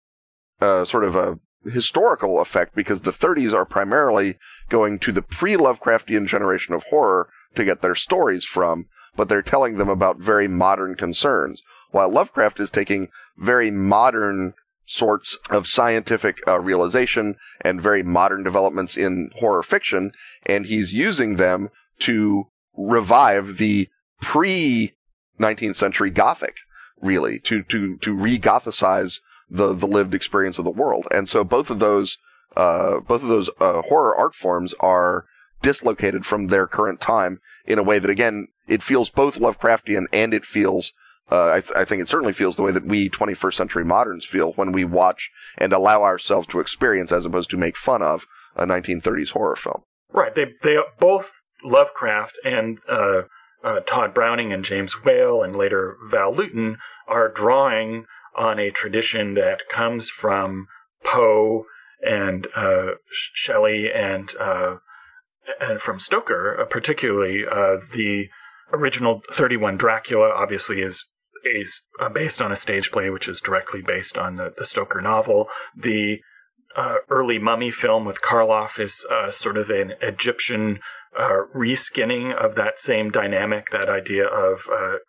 uh, sort of a historical effect because the 30s are primarily going to the pre-Lovecraftian generation of horror to get their stories from, but they're telling them about very modern concerns. While Lovecraft is taking very modern sorts of scientific uh, realization and very modern developments in horror fiction, and he's using them to revive the pre 19th century Gothic, really, to, to, to re-Gothicize the the lived experience of the world. And so both of those uh, both of those uh, horror art forms are dislocated from their current time in a way that again it feels both Lovecraftian and it feels uh, I, th- I, think it certainly feels the way that we 21st century moderns feel when we watch and allow ourselves to experience as opposed to make fun of a 1930s horror film. Right. They they both Lovecraft and uh, uh, Tod Browning and James Whale and later Val Lewton are drawing on a tradition that comes from Poe and uh, Shelley and uh, and from Stoker, uh, particularly uh, the original 31 Dracula. Obviously, is is uh, based on a stage play, which is directly based on the, the Stoker novel. The early Mummy film with Karloff is sort of an Egyptian reskinning of that same dynamic, that idea of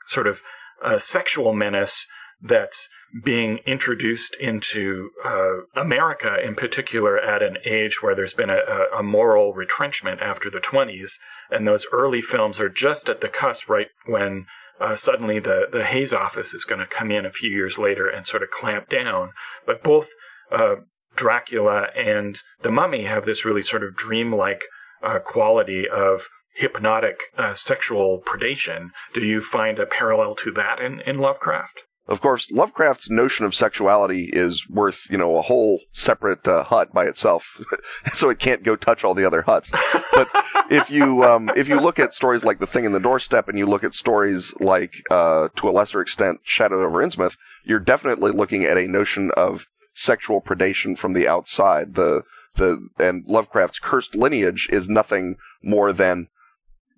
sort of a sexual menace that's being introduced into uh, America in particular at an age where there's been a, a, moral retrenchment after the 20s, and those early films are just at the cusp right when uh, suddenly the, the Hays office is going to come in a few years later and sort of clamp down. But both uh, Dracula and The Mummy have this really sort of dreamlike uh, quality of hypnotic uh, sexual predation. Do you find a parallel to that in, in Lovecraft? Of course, Lovecraft's notion of sexuality is worth, you know, a whole separate uh, hut by itself, [laughs] so it can't go touch all the other huts. But [laughs] if you um, if you look at stories like The Thing in the Doorstep, and you look at stories like, uh, to a lesser extent, Shadow over Innsmouth, you're definitely looking at a notion of sexual predation from the outside. The the and Lovecraft's cursed lineage is nothing more than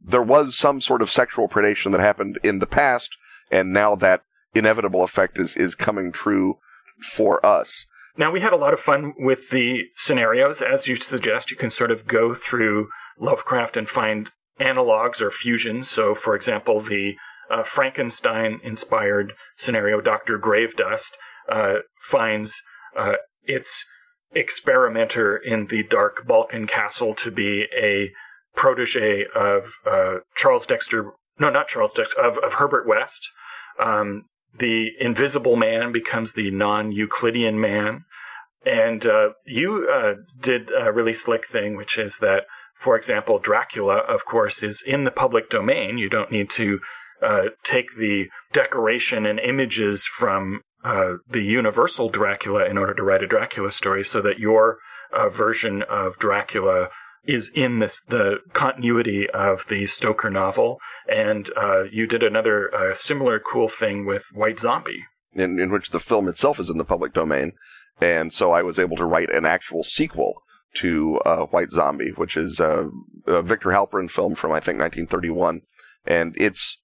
there was some sort of sexual predation that happened in the past, and now that inevitable effect is, is coming true for us. Now, we had a lot of fun with the scenarios. As you suggest, you can sort of go through Lovecraft and find analogs or fusions. So, for example, the uh, Frankenstein inspired scenario, Dr. Gravedust, uh, finds uh, its experimenter in the dark Balkan castle to be a protege of uh, Charles Dexter, no, not Charles Dexter, of, of Herbert West. Um, the invisible man becomes the non Euclidean man. And uh, you uh, did a really slick thing, which is that, for example, Dracula, of course, is in the public domain. You don't need to uh, take the decoration and images from uh, the universal Dracula in order to write a Dracula story, so that your uh, version of Dracula is in this the continuity of the Stoker novel, and uh, you did another uh, similar cool thing with White Zombie, in, in which the film itself is in the public domain, and so I was able to write an actual sequel to uh, White Zombie, which is a, a Victor Halperin film from I think 1931, and it's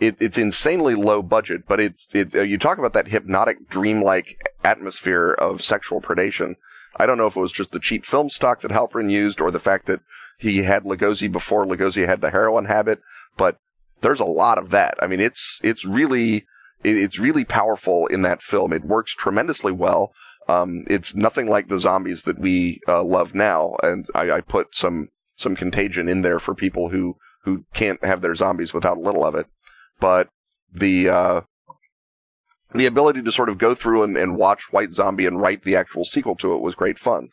it, it's insanely low budget, but it's it, uh, you talk about that hypnotic, dreamlike atmosphere of sexual predation I don't know if it was just the cheap film stock that Halperin used or the fact that he had Lugosi before Lugosi had the heroin habit, but there's a lot of that. I mean, it's it's really it's really powerful in that film. It works tremendously well. Um, it's nothing like the zombies that we uh, love now, and I, I, put some some contagion in there for people who who can't have their zombies without a little of it. But the uh, the ability to sort of go through and, and, watch White Zombie and write the actual sequel to it was great fun.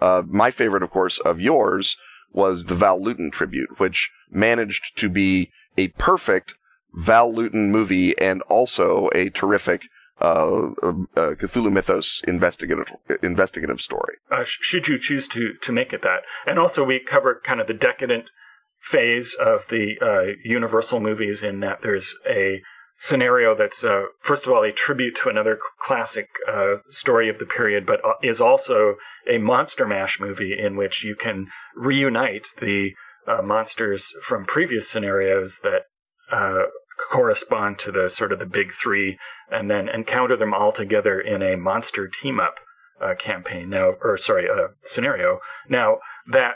Uh, my favorite, of course, of yours was the Val Lewton tribute, which managed to be a perfect Val Lewton movie and also a terrific uh, uh, Cthulhu Mythos investigative investigative story. Uh, should you choose to to make it that, and also we covered kind of the decadent phase of the uh, Universal movies in that there's a scenario that's uh, first of all a tribute to another classic uh, story of the period, but is also a monster mash movie in which you can reunite the monsters from previous scenarios that correspond to the sort of the big three, and then encounter them all together in a monster team up uh, campaign. Now, or sorry, uh, scenario. Now that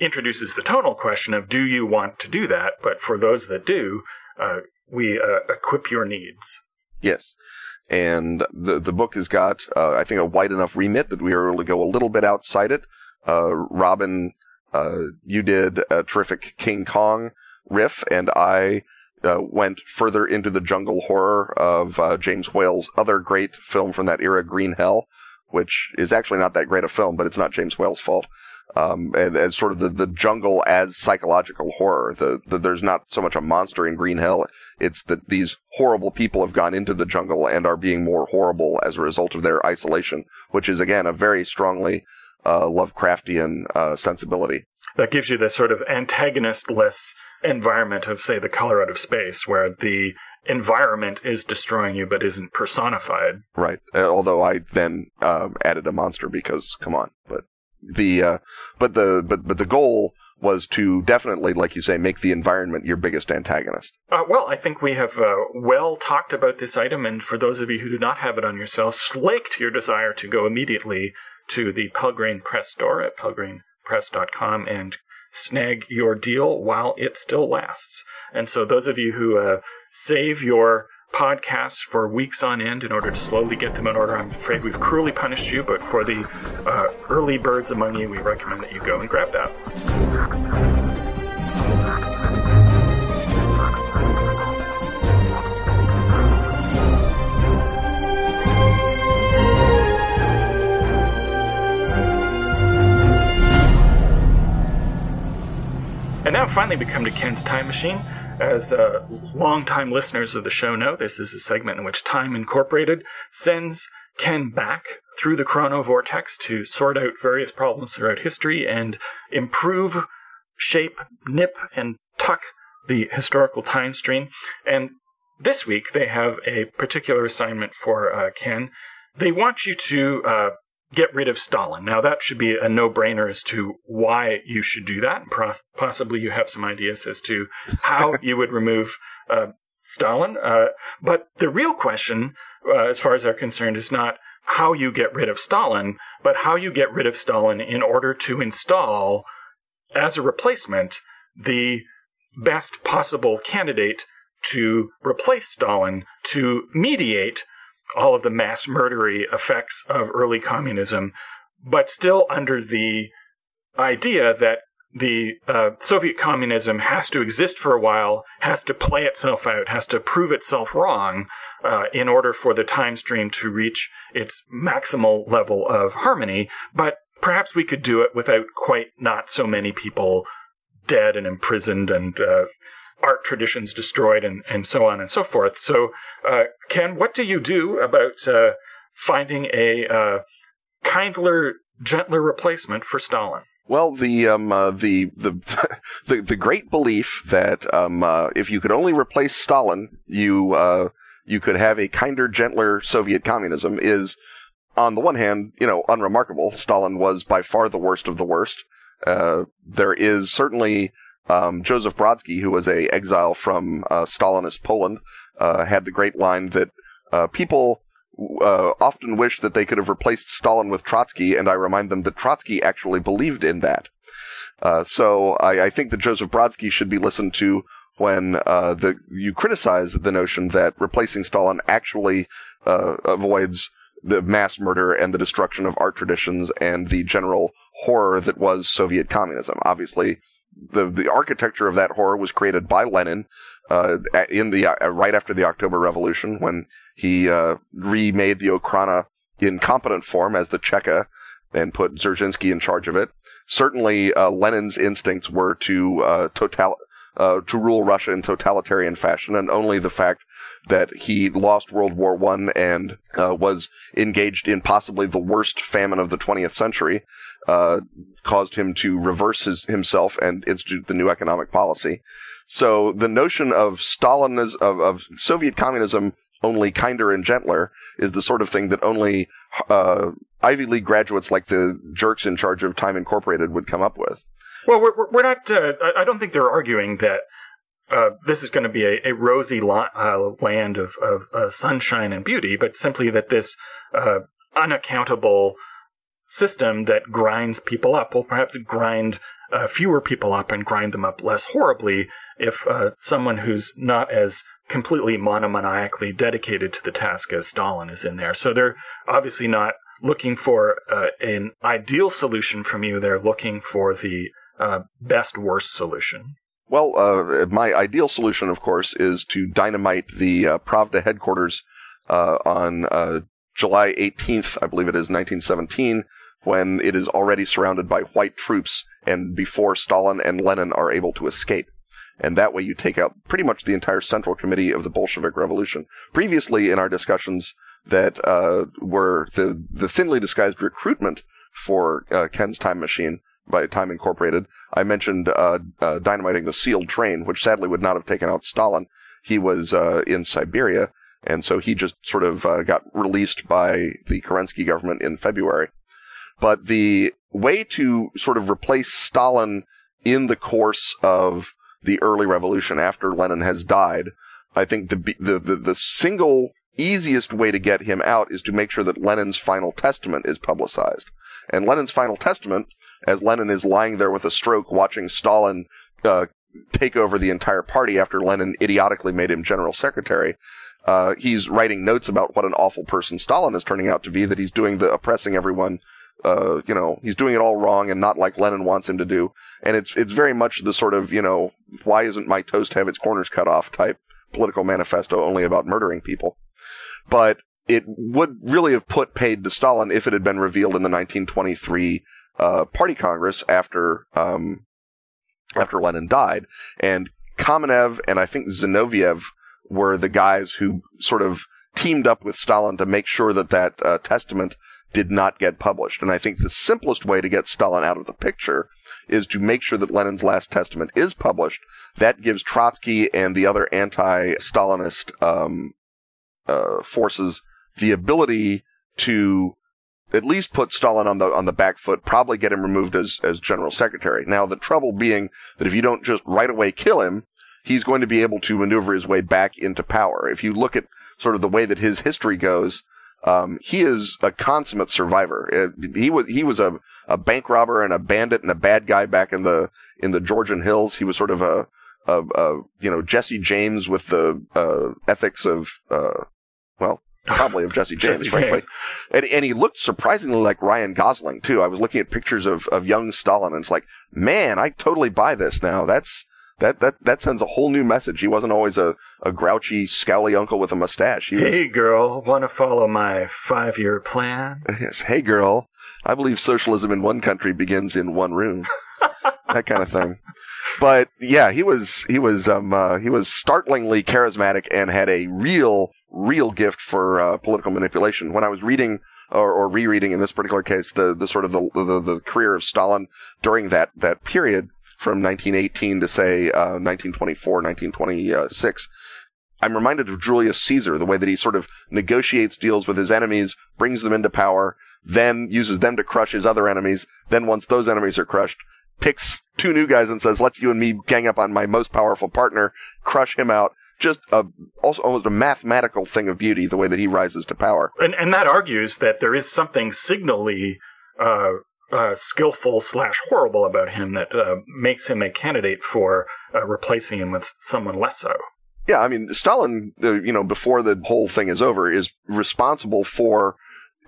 introduces the tonal question of do you want to do that? But for those that do, uh, we uh, equip your needs. Yes. And the the book has got, uh, I think, a wide enough remit that we are able to go a little bit outside it. Uh, Robin, you did a terrific King Kong riff, and I uh, went further into the jungle horror of uh, James Whale's other great film from that era, Green Hell, which is actually not that great a film, but it's not James Whale's fault. Um, and as sort of the, the jungle as psychological horror. The, the, there's not so much a monster in Green Hell. It's that these horrible people have gone into the jungle and are being more horrible as a result of their isolation, which is again a very strongly uh, Lovecraftian uh, sensibility. That gives you the sort of antagonist-less environment of, say, the color out of space, where the environment is destroying you but isn't personified. Right. Uh, although I then uh, added a monster because, come on, but the uh, but the but but the goal was to definitely, like you say, make the environment your biggest antagonist. Uh, well, I think we have uh, well talked about this item, and for those of you who do not have it on yourself, slaked your desire to go immediately to the Pelgrane Press store at pelgranepress.com and snag your deal while it still lasts. And so, those of you who uh, save your podcasts for weeks on end in order to slowly get them in order, I'm afraid we've cruelly punished you. But for the uh, early birds among you, we recommend that you go and grab that. And now finally we come to Ken's Time Machine. As uh, long-time listeners of the show know, this is a segment in which Time Incorporated sends Ken back through the chrono vortex to sort out various problems throughout history and improve, shape, nip, and tuck the historical time stream. And this week they have a particular assignment for uh, Ken. They want you to uh, get rid of Stalin. Now, that should be a no brainer as to why you should do that. Possibly you have some ideas as to how [laughs] you would remove uh, Stalin. Uh, but the real question, uh, as far as they're concerned, is not how you get rid of Stalin, but how you get rid of Stalin in order to install, as a replacement, the best possible candidate to replace Stalin to mediate all of the mass murdery effects of early communism, but still under the idea that the uh, Soviet communism has to exist for a while, has to play itself out, has to prove itself wrong uh, in order for the time stream to reach its maximal level of harmony. But perhaps we could do it without quite not so many people dead and imprisoned and uh, art traditions destroyed and, and so on and so forth. So, uh, Ken, what do you do about uh, finding a uh, kindler, gentler replacement for Stalin? Well, the um, uh, the, the [laughs] the the great belief that um, uh, if you could only replace Stalin, you uh, you could have a kinder, gentler Soviet communism is, on the one hand, you know, unremarkable. Stalin was by far the worst of the worst. there is certainly um, Joseph Brodsky, who was a exile from uh, Stalinist Poland, uh, had the great line that uh, people uh, often wish that they could have replaced Stalin with Trotsky, and I remind them that Trotsky actually believed in that. Uh, so I, I think that Joseph Brodsky should be listened to when uh, the you criticize the notion that replacing Stalin actually avoids the mass murder and the destruction of art traditions and the general horror that was Soviet communism. Obviously, the the architecture of that horror was created by Lenin uh, in the uh, right after the October Revolution when he uh, remade the Okhrana in competent form as the Cheka and put Dzerzhinsky in charge of it. Certainly, uh, Lenin's instincts were to uh, total uh, to rule Russia in totalitarian fashion, and only the fact that he lost World War One and was engaged in possibly the worst famine of the 20th century uh, caused him to reverse his, himself and institute the new economic policy. So the notion of Stalin of, of Soviet communism only kinder and gentler is the sort of thing that only uh, Ivy League graduates like the jerks in charge of Time Incorporated would come up with. Well, we're, we're not. Uh, I don't think they're arguing that uh, this is going to be a, a rosy lo- uh, land of, of uh, sunshine and beauty, but simply that this uh, unaccountable system that grinds people up will perhaps grind uh, fewer people up and grind them up less horribly if someone who's not as completely monomaniacally dedicated to the task as Stalin is in there. So they're obviously not looking for an ideal solution from you. They're looking for the uh, best worst solution? Well, uh, my ideal solution, of course, is to dynamite the uh, Pravda headquarters uh, on uh, July 18th, I believe it is 1917, when it is already surrounded by white troops and before Stalin and Lenin are able to escape. And that way you take out pretty much the entire Central Committee of the Bolshevik Revolution. Previously, in our discussions that uh, were the, the thinly disguised recruitment for Ken's Time Machine, by Time Incorporated. I mentioned uh, uh, dynamiting the sealed train, which sadly would not have taken out Stalin. He was uh, in Siberia, and so he just sort of uh, got released by the Kerensky government in February. But the way to sort of replace Stalin in the course of the early revolution after Lenin has died, I think the the the, the single easiest way to get him out is to make sure that Lenin's final testament is publicized. And Lenin's final testament as Lenin is lying there with a stroke watching Stalin uh, take over the entire party after Lenin idiotically made him general secretary. Uh, he's writing notes about what an awful person Stalin is turning out to be, that he's doing the oppressing everyone, uh, you know, he's doing it all wrong and not like Lenin wants him to do. And it's, it's very much the sort of, you know, why isn't my toast have its corners cut off type political manifesto only about murdering people. But it would really have put paid to Stalin if it had been revealed in the 1923 uh, party congress after um, after Lenin died, and Kamenev and I think Zinoviev were the guys who sort of teamed up with Stalin to make sure that that uh, testament did not get published. And I think the simplest way to get Stalin out of the picture is to make sure that Lenin's last testament is published. That gives Trotsky and the other anti-Stalinist um, uh, forces the ability to at least put Stalin on the on the back foot, probably get him removed as as general secretary. Now the trouble being that if you don't just right away kill him, he's going to be able to maneuver his way back into power. If you look at sort of the way that his history goes, um, he is a consummate survivor. Uh, he was he was a, a bank robber and a bandit and a bad guy back in the in the Georgian hills. He was sort of a, a, a you know Jesse James with the uh, ethics of uh, well probably of Jesse [laughs] James, Jesse frankly. James. And, and he looked surprisingly like Ryan Gosling too. I was looking at pictures of, of young Stalin, and it's like, man, I totally buy this now. That's that that that sends a whole new message. He wasn't always a, a grouchy, scowly uncle with a mustache. He was, Hey, girl, want to follow my five year plan? [laughs] yes, hey girl, I believe socialism in one country begins in one room. [laughs] that kind of thing. But yeah, he was he was um uh, he was startlingly charismatic and had a real real gift for uh, political manipulation. When I was reading or, or rereading in this particular case the the sort of the, the the career of Stalin during that that period from 1918 to say uh, 1924 1926 I'm reminded of Julius Caesar, the way that he sort of negotiates deals with his enemies, brings them into power, then uses them to crush his other enemies, then once those enemies are crushed, picks two new guys and says, let's you and me gang up on my most powerful partner, crush him out. Just a, also almost a mathematical thing of beauty, the way that he rises to power. And, and that argues that there is something signally uh, uh, skillful slash horrible about him that uh, makes him a candidate for uh, replacing him with someone less so. Yeah, I mean, Stalin, uh, you know, before the whole thing is over, is responsible for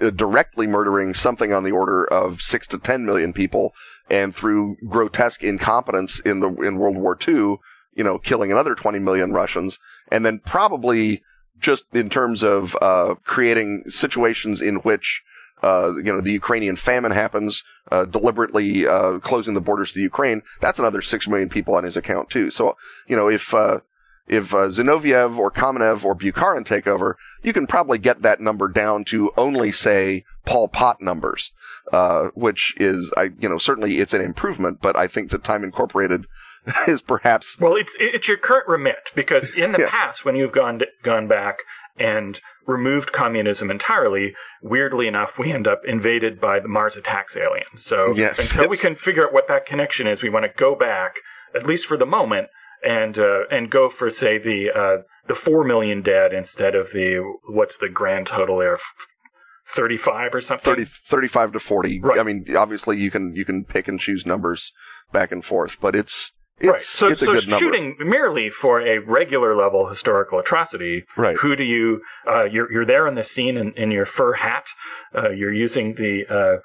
uh, directly murdering something on the order of six to ten million people, and through grotesque incompetence in the in World War II, you know, killing another twenty million Russians, and then probably just in terms of creating situations in which uh, you know, the Ukrainian famine happens, uh, deliberately uh, closing the borders to Ukraine, that's another six million people on his account too. So, you know, if uh, if uh, Zinoviev or Kamenev or Bukharin take over, you can probably get that number down to only say Pol Pot numbers, uh, which is, I, you know, certainly it's an improvement, but I think that Time Incorporated [laughs] is perhaps well, it's it's your current remit because in the [laughs] Yeah. past when you've gone gone back and removed communism entirely, weirdly enough, we end up invaded by the Mars attacks aliens. So Yes, until we can figure out what that connection is, we want to go back at least for the moment and uh, and go for say the uh, the four million dead instead of the what's the grand total there. 35 or something 30, 35 to 40. Right. I mean, obviously you can, you can pick and choose numbers back and forth, but it's, it's, right. So, it's so shooting merely for a regular level historical atrocity Right. Who do you? Uh, you're you're there on the scene in, in your fur hat. Uh, you're using the uh,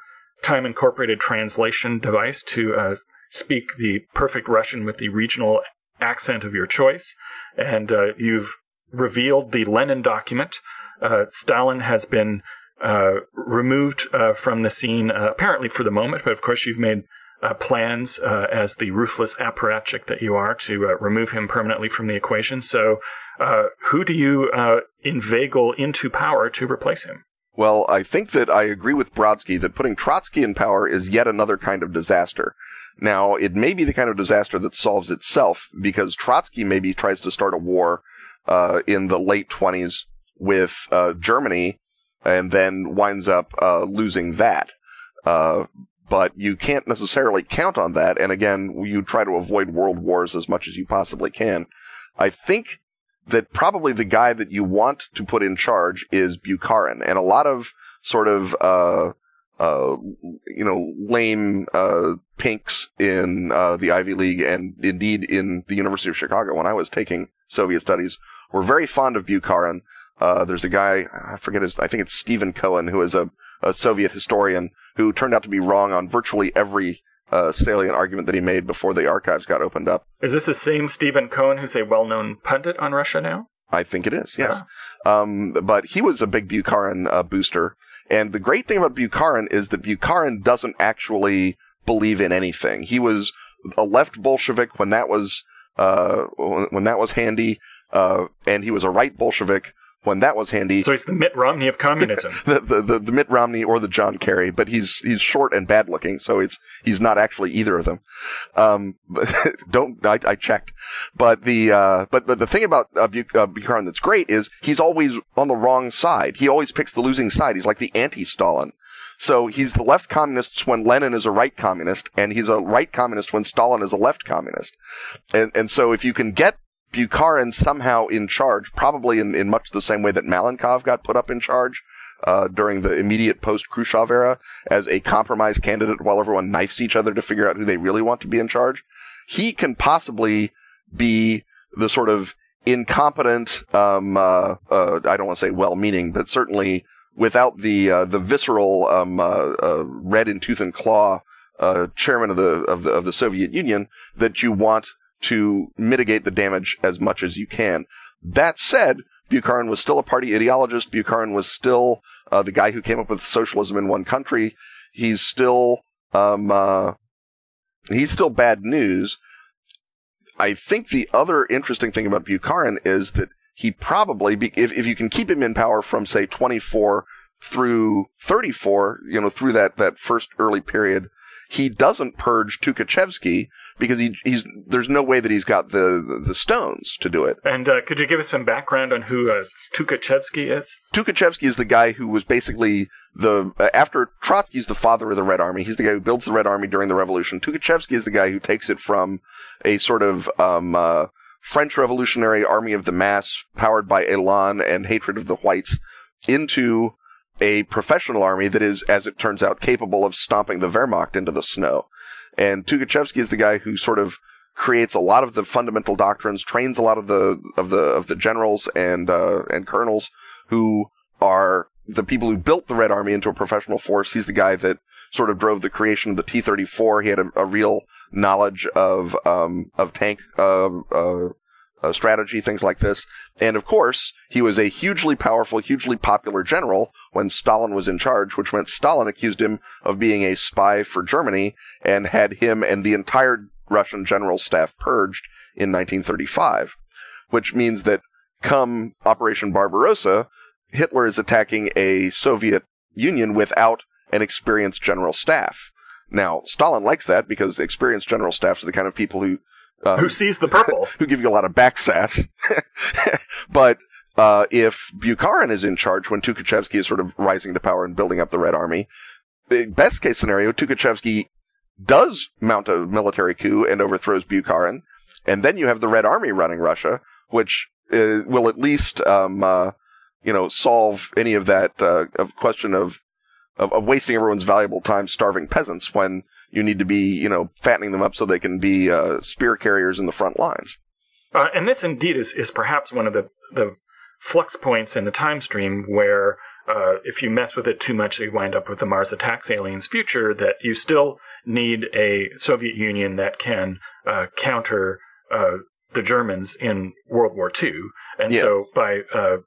Time Incorporated translation device to uh, speak the perfect Russian with the regional accent of your choice, and uh, you've revealed the Lenin document. Uh, Stalin has been uh, removed uh, from the scene, uh, apparently for the moment, but of course you've made. Uh, plans uh, as the ruthless apparatchik that you are to uh, remove him permanently from the equation. So, uh, who do you uh, inveigle into power to replace him? Well, I think that I agree with Brodsky that putting Trotsky in power is yet another kind of disaster. Now, it may be the kind of disaster that solves itself because Trotsky maybe tries to start a war uh, in the late 20s with Germany and then winds up losing that. Uh, but you can't necessarily count on that. And again, you try to avoid world wars as much as you possibly can. I think that probably the guy that you want to put in charge is Bukharin, and a lot of sort of uh, uh, you know lame uh, pinks in uh, the Ivy League and indeed in the University of Chicago when I was taking Soviet studies were very fond of Bukharin. Uh, there's a guy I forget his I think it's Stephen Cohen who is a, a Soviet historian who turned out to be wrong on virtually every uh, salient argument that he made before the archives got opened up. Is this the same Stephen Cohen who's a well-known pundit on Russia now? I think it is, yes. Um, but he was a big Bukharin uh, booster. And the great thing about Bukharin is that Bukharin doesn't actually believe in anything. He was a left Bolshevik when that was uh, when that was handy, uh, and he was a right Bolshevik when that was handy. So he's the Mitt Romney of communism. [laughs] the, the, the, the Mitt Romney or the John Kerry, but he's he's short and bad looking, so it's he's not actually either of them. Um, [laughs] but don't I, I checked, but the uh, but but the thing about uh, Buk- uh, Bukharin that's great is he's always on the wrong side. He always picks the losing side. He's like the anti-Stalin. So he's the left communist when Lenin is a right communist, and he's a right communist when Stalin is a left communist. And and so if you can get Bukharin somehow in charge, probably in, in much the same way that Malenkov got put up in charge uh, during the immediate post-Khrushchev era as a compromise candidate while everyone knifes each other to figure out who they really want to be in charge. He can possibly be the sort of incompetent, um, uh, uh, I don't want to say well-meaning, but certainly without the uh, the visceral um, uh, uh, red in tooth and claw uh, chairman of the, of the of the Soviet Union that you want to mitigate the damage as much as you can. That said, Bukharin was still a party ideologist. Bukharin was still uh, the guy who came up with socialism in one country. He's still um, uh, he's still bad news. I think the other interesting thing about Bukharin is that he probably, be, if, if you can keep him in power from say 24 through 34, you know, through that, that first early period, he doesn't purge Tukhachevsky because he, he's there's no way that he's got the, the, stones to do it. and uh, could you give us some background on who uh, Tukhachevsky is? Tukhachevsky is the guy who was basically the uh, after Trotsky's the father of the Red Army. He's the guy who builds the Red Army during the Revolution. Tukhachevsky is the guy who takes it from a sort of um, uh, French Revolutionary Army of the Mass, powered by Elan and hatred of the whites, into a professional army that is, as it turns out, capable of stomping the Wehrmacht into the snow. And Tukhachevsky is the guy who sort of creates a lot of the fundamental doctrines, trains a lot of the of the of the generals and uh, and colonels who are the people who built the Red Army into a professional force. He's the guy that sort of drove the creation of the T-34. He had a, a real knowledge of um, of tank uh, uh, uh, strategy, things like this. And of course, he was a hugely powerful, hugely popular general when Stalin was in charge, which meant Stalin accused him of being a spy for Germany and had him and the entire Russian general staff purged in 1935. Which means that come Operation Barbarossa, Hitler is attacking a Soviet Union without an experienced general staff. Now, Stalin likes that because experienced general staffs are the kind of people who um, Who sees the purple? [laughs] who give you a lot of back sass. [laughs] but uh, if Bukharin is in charge when Tukhachevsky is sort of rising to power and building up the Red Army, the best case scenario, Tukhachevsky does mount a military coup and overthrows Bukharin, and then you have the Red Army running Russia, which uh, will at least, um, uh, you know, solve any of that uh, of question of, of of wasting everyone's valuable time starving peasants when you need to be, you know, fattening them up so they can be uh, spear carriers in the front lines. Uh, and this indeed is, is perhaps one of the, the flux points in the time stream where uh, if you mess with it too much, you wind up with the Mars attacks aliens future that you still need a Soviet Union that can uh, counter uh, the Germans in World War II. And Yeah. so by uh,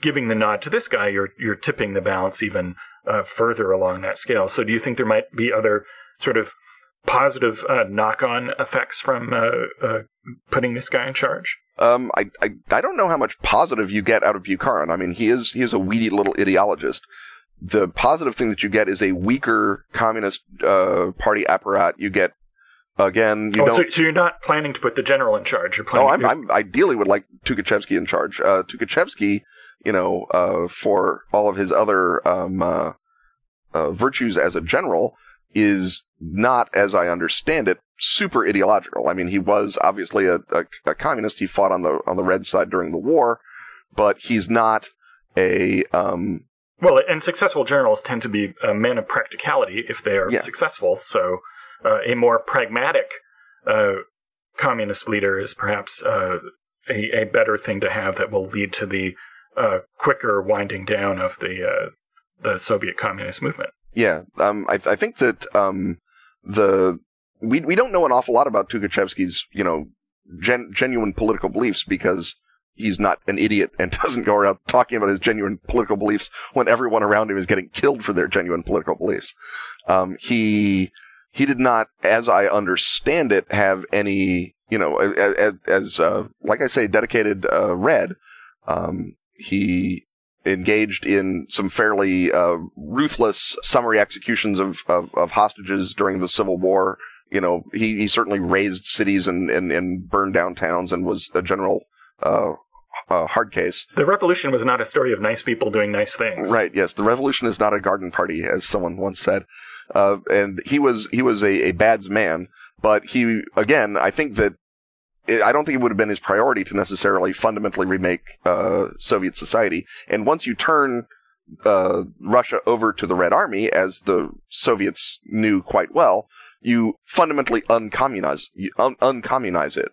giving the nod to this guy, you're, you're tipping the balance even uh, further along that scale. So do you think there might be other sort of positive uh, knock-on effects from uh, uh, putting this guy in charge? Um, I, I I don't know how much positive you get out of Bukharin. I mean, he is he is a weedy little ideologist. The positive thing that you get is a weaker communist uh, party apparat. You get again. You oh, don't. so, so you're not planning to put the general in charge. You're planning. No, I'm, I'm ideally would like Tukhachevsky in charge. Uh, Tukhachevsky, you know, uh, for all of his other um, uh, uh, virtues as a general, is not, as I understand it, super ideological. I mean, he was obviously a, a, a communist. He fought on the on the red side during the war, but he's not a um, Well, and successful generals tend to be uh, men of practicality if they are Yeah. successful. So, uh, a more pragmatic uh, communist leader is perhaps uh, a, a better thing to have that will lead to the uh, quicker winding down of the uh, the Soviet communist movement. Yeah, um, I, I think that um, the we we don't know an awful lot about Tukhachevsky's you know gen, genuine political beliefs because he's not an idiot and [laughs] doesn't go around talking about his genuine political beliefs when everyone around him is getting killed for their genuine political beliefs. Um, he he did not, as I understand it, have any you know as, as uh, like I say, dedicated uh, red. Um, he engaged in some fairly uh, ruthless summary executions of, of, of hostages during the Civil War. You know, he, he certainly razed cities and, and, and burned down towns and was a general uh, uh, hard case. The revolution was not a story of nice people doing nice things. Right. Yes. The revolution is not a garden party, as someone once said. Uh, and he was he was a, a bad's man, but he again, I think that I don't think it would have been his priority to necessarily fundamentally remake uh, Soviet society. And once you turn uh, Russia over to the Red Army, as the Soviets knew quite well, you fundamentally uncommunize you un- uncommunize it.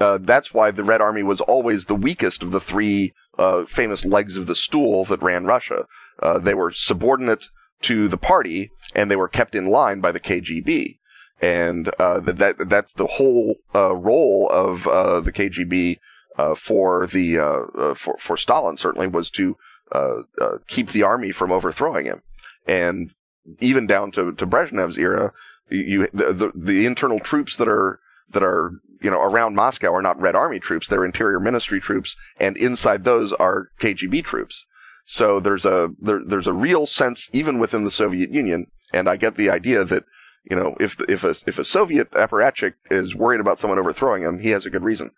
Uh, that's why the Red Army was always the weakest of the three uh, famous legs of the stool that ran Russia. Uh, they were subordinate to the party, and they were kept in line by the KGB. And uh, that, that that's the whole uh, role of uh, the KGB uh, for the uh, uh, for for Stalin certainly was to keep the army from overthrowing him, and even down to, to Brezhnev's era, you the, the the internal troops that are that are you know around Moscow are not Red Army troops; they're Interior Ministry troops, and inside those are KGB troops. So there's a there, there's a real sense even within the Soviet Union, and I get the idea that you know if if a if a Soviet apparatchik is worried about someone overthrowing him, he has a good reason.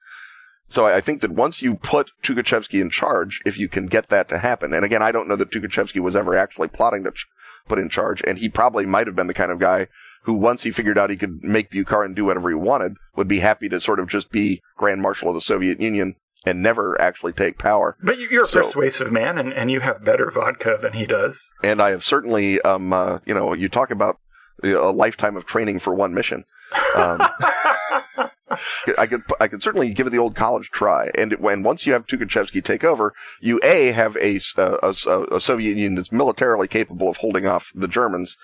So I think that once you put Tukhachevsky in charge, if you can get that to happen, and again, I don't know that Tukhachevsky was ever actually plotting to ch- put in charge, and he probably might have been the kind of guy who, once he figured out he could make Bukharin do whatever he wanted, would be happy to sort of just be Grand Marshal of the Soviet Union and never actually take power. But you- you're a So- persuasive man, and, and you have better vodka than he does. And I have certainly, um, uh, you know, you talk about you know, a lifetime of training for one mission. Um, [laughs] I could I could certainly give it the old college try. And when once you have Tukhachevsky take over, you a have a a Soviet Union that's militarily capable of holding off the Germans,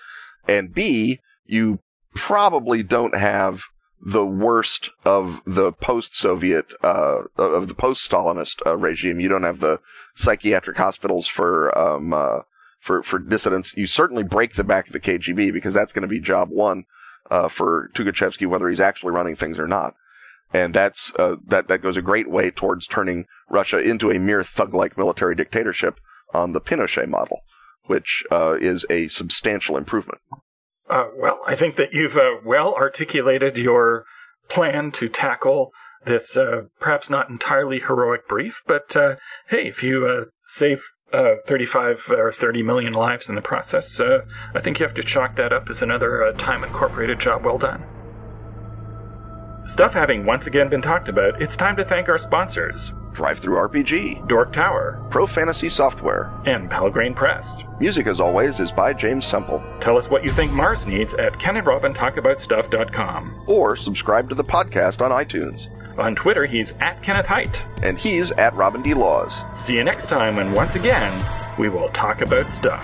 and b you probably don't have the worst of the post-Soviet uh, of the post-Stalinist uh, regime. You don't have the psychiatric hospitals for um, uh, for for dissidents. You certainly break the back of the KGB because that's going to be job one uh, for Tukhachevsky, whether he's actually running things or not. And that's uh, that that goes a great way towards turning Russia into a mere thug-like military dictatorship on the Pinochet model, which uh, is a substantial improvement. Uh, well, I think that you've uh, well articulated your plan to tackle this uh, perhaps not entirely heroic brief, but uh, hey, if you uh, save uh, 35 or 30 million lives in the process, So I think you have to chalk that up as another uh, Time Incorporated job well done. Stuff having once again been talked about, it's time to thank our sponsors DriveThruRPG, Dork Tower Pro Fantasy Software. and Pelgrane Press. Music, as always, is by James Semple. Tell us what you think Mars needs at KenandRobinTalkAboutStuff.com. Or subscribe to the podcast on iTunes. On Twitter, he's at Kenneth Hite. And he's at Robin D. Laws. See you next time and once again we will talk about stuff.